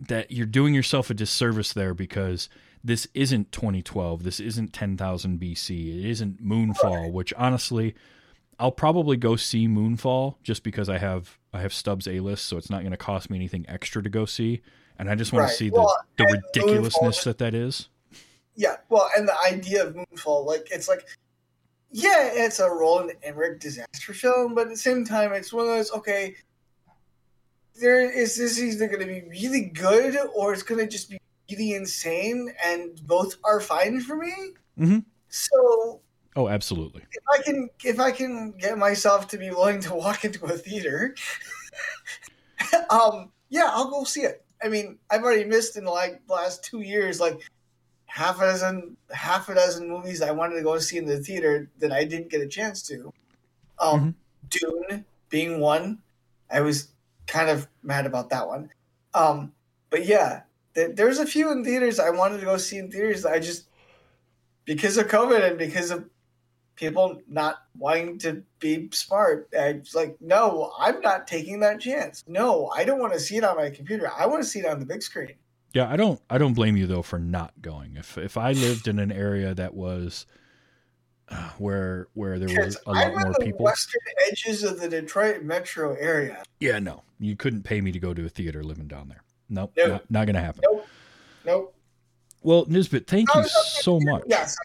[SPEAKER 5] that, you're doing yourself a disservice there because this isn't 2012. This isn't 10,000 BC. It isn't Moonfall. Which, honestly, I'll probably go see Moonfall just because I have I have Stubs A list, so it's not going to cost me anything extra to go see. And I just want
[SPEAKER 6] Right.
[SPEAKER 5] to see
[SPEAKER 6] Well,
[SPEAKER 5] the, the ridiculousness
[SPEAKER 6] Moonfall-
[SPEAKER 5] that that is.
[SPEAKER 6] Yeah, well, and the idea of Moonfall, like it's like, yeah, it's a Roland Emmerich disaster film, but at the same time, it's one of those okay. There is this either going to be really good or it's going to just be really insane, and both are fine for me.
[SPEAKER 5] Mhm.
[SPEAKER 6] So
[SPEAKER 5] Oh, absolutely.
[SPEAKER 6] if I can if I can get myself to be willing to walk into a theater, um, yeah, I'll go see it. I mean, I've already missed in like the last two years like half a dozen half a dozen movies I wanted to go see in the theater that I didn't get a chance to. Um, Dune being one, I was kind of mad about that one. Um, but yeah, th- there's a few in theaters I wanted to go see in theaters that I just because of COVID and because of people not wanting to be smart. I was like, no, I'm not taking that chance. No, I don't want to see it on my computer. I want to see it on the big screen.
[SPEAKER 5] Yeah, I don't I don't blame you though for not going. If if I lived in an area that was uh, where where there was a lot more
[SPEAKER 6] the
[SPEAKER 5] people.
[SPEAKER 6] western edges of the Detroit metro area.
[SPEAKER 5] Yeah, no. You couldn't pay me to go to a theater living down there. Nope,
[SPEAKER 6] No.
[SPEAKER 5] not, not going to happen.
[SPEAKER 6] Nope. Nope.
[SPEAKER 5] Well, Nisbet, thank you so much.
[SPEAKER 6] Yes.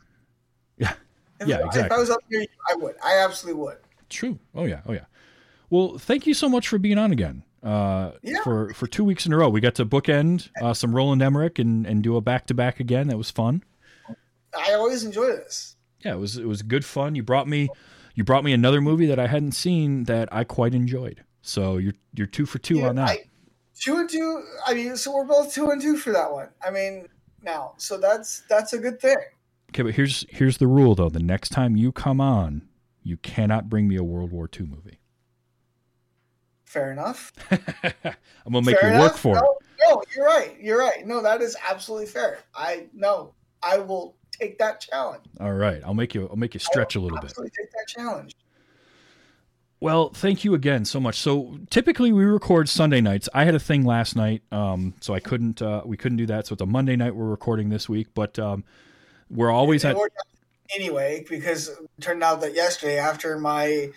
[SPEAKER 5] Yeah.
[SPEAKER 6] If,
[SPEAKER 5] Yeah,
[SPEAKER 6] If
[SPEAKER 5] exactly.
[SPEAKER 6] I was up here, I would. I absolutely would.
[SPEAKER 5] True. Oh yeah. Oh yeah. Well, thank you so much for being on again. Uh,
[SPEAKER 6] Yeah.
[SPEAKER 5] For for two weeks in a row, we got to bookend uh, some Roland Emmerich and and do a back to back again. That was fun.
[SPEAKER 6] I always enjoy this.
[SPEAKER 5] Yeah, it was it was good fun. You brought me you brought me another movie that I hadn't seen that I quite enjoyed. So you're you're two for two
[SPEAKER 6] Yeah,
[SPEAKER 5] on that.
[SPEAKER 6] I- two and two. I mean, so we're both two and two for that one. I mean, now, so that's that's a good thing.
[SPEAKER 5] Okay, but here's here's the rule though. The next time you come on, you cannot bring me a World War II movie.
[SPEAKER 6] Fair enough.
[SPEAKER 5] I'm gonna make
[SPEAKER 6] fair
[SPEAKER 5] you work
[SPEAKER 6] enough.
[SPEAKER 5] for it.
[SPEAKER 6] no, No, you're right. You're right. No, that is absolutely fair. I no, I will take that challenge.
[SPEAKER 5] All right, I'll make you I'll make you stretch a little bit.
[SPEAKER 6] Absolutely take that challenge.
[SPEAKER 5] Well, thank you again so much. So typically we record Sunday nights. I had a thing last night, um, so I couldn't uh, we couldn't do that. So it's a Monday night we're recording this week, but um, we're always at
[SPEAKER 6] anyway because it turned out that yesterday, after my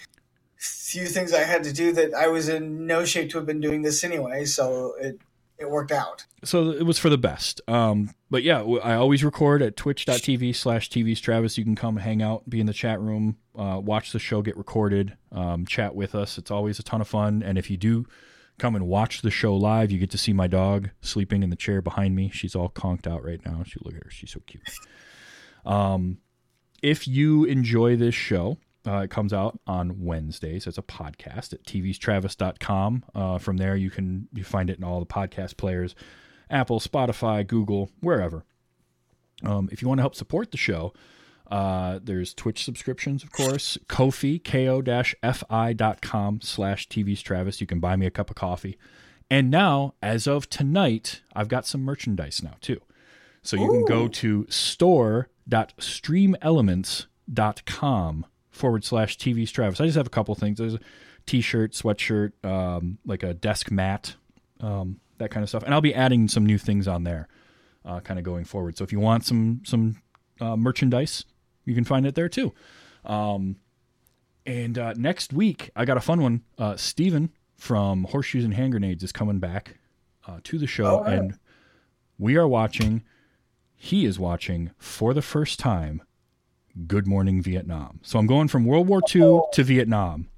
[SPEAKER 6] few things I had to do, that I was in no shape to have been doing this anyway. So it it worked out.
[SPEAKER 5] so it was for the best. Um, but yeah, I always record at twitch.tv slash TV's Travis. You can come hang out, be in the chat room, uh, watch the show get recorded, um, chat with us. It's always a ton of fun. And if you do come and watch the show live, you get to see my dog sleeping in the chair behind me. She's all conked out right now. She look at her. She's so cute. Um, if you enjoy this show, uh, it comes out on Wednesdays as a podcast at tvstravis.com. Uh, from there, you can you find it in all the podcast players, Apple, Spotify, Google, wherever. Um, if you want to help support the show, uh, there's Twitch subscriptions, of course. Kofi, ko-fi.com slash tvstravis. You can buy me a cup of coffee. And now, as of tonight, I've got some merchandise now, too. So you can go to store.streamelements.com forward slash TV's Travis. I just have a couple things. There's a t-shirt, sweatshirt, um, like a desk mat, um, that kind of stuff. And I'll be adding some new things on there, uh, kind of going forward. So if you want some some uh, merchandise, you can find it there too. Um, and uh, next week, I got a fun one. Uh, Steven from Horseshoes and Hand Grenades is coming back uh, to the show,
[SPEAKER 6] right.
[SPEAKER 5] and we are watching. He is watching for the first time. Good Morning Vietnam. So I'm going from World War II to Vietnam,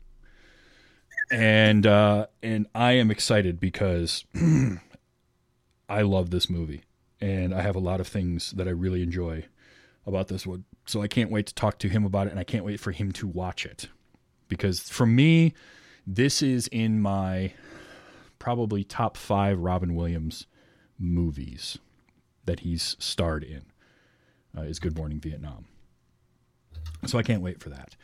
[SPEAKER 5] and uh, and I am excited because I love this movie, and I have a lot of things that I really enjoy about this one. So I can't wait to talk to him about it, and I can't wait for him to watch it because for me, this is in my probably top five Robin Williams movies that he's starred in. Uh, is Good Morning Vietnam. So I can't wait for that.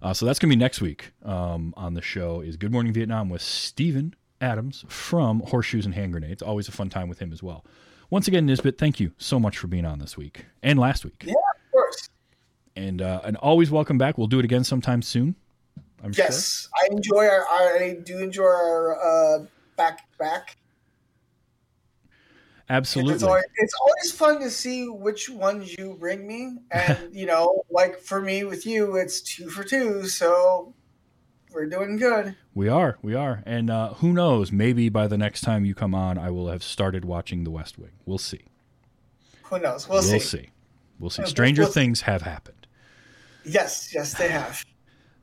[SPEAKER 5] Uh, so that's going to be next week um, on the show is Good Morning Vietnam with Stephen Adams from Horseshoes and Hand Grenades. Always a fun time with him as well. Once again, Nisbet, thank you so much for being on this week and last week.
[SPEAKER 6] Yeah, of course.
[SPEAKER 5] And uh, and always welcome back. We'll do it again sometime soon. I'm sure.
[SPEAKER 6] Yes, I enjoy our, our. I do enjoy our uh, back back.
[SPEAKER 5] Absolutely.
[SPEAKER 6] It's always, it's always fun to see which ones you bring me, and you know, like for me with you, it's two for two, so we're doing good.
[SPEAKER 5] We are, we are, and uh, who knows? Maybe by the next time you come on, I will have started watching The West Wing. We'll see.
[SPEAKER 6] Who knows? We'll,
[SPEAKER 5] We'll
[SPEAKER 6] see.
[SPEAKER 5] see. We'll see. Stranger
[SPEAKER 6] we'll see.
[SPEAKER 5] things have happened.
[SPEAKER 6] Yes, yes, they have.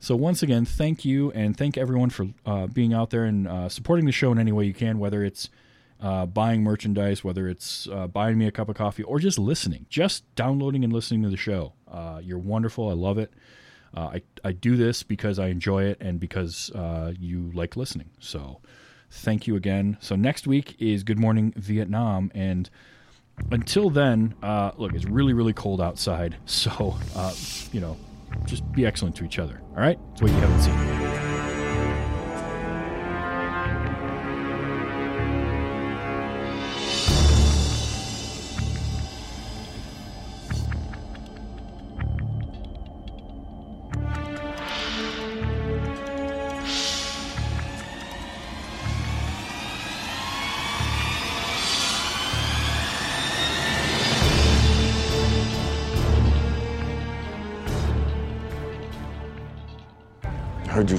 [SPEAKER 5] So once again, thank you, and thank everyone for uh, being out there and uh, supporting the show in any way you can, whether it's uh, buying merchandise, whether it's uh, buying me a cup of coffee, or just listening, just downloading and listening to the show. Uh, you're wonderful. I love it. Uh, I I do this because I enjoy it and because uh, you like listening. So thank you again. So next week is Good Morning Vietnam, and until then, uh, look, it's really really cold outside. So you know, just be excellent to each other. All right, it's what you haven't seen.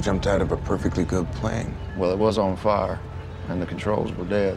[SPEAKER 7] Jumped out of a perfectly good plane.
[SPEAKER 8] Well, it was on fire, and the controls were dead.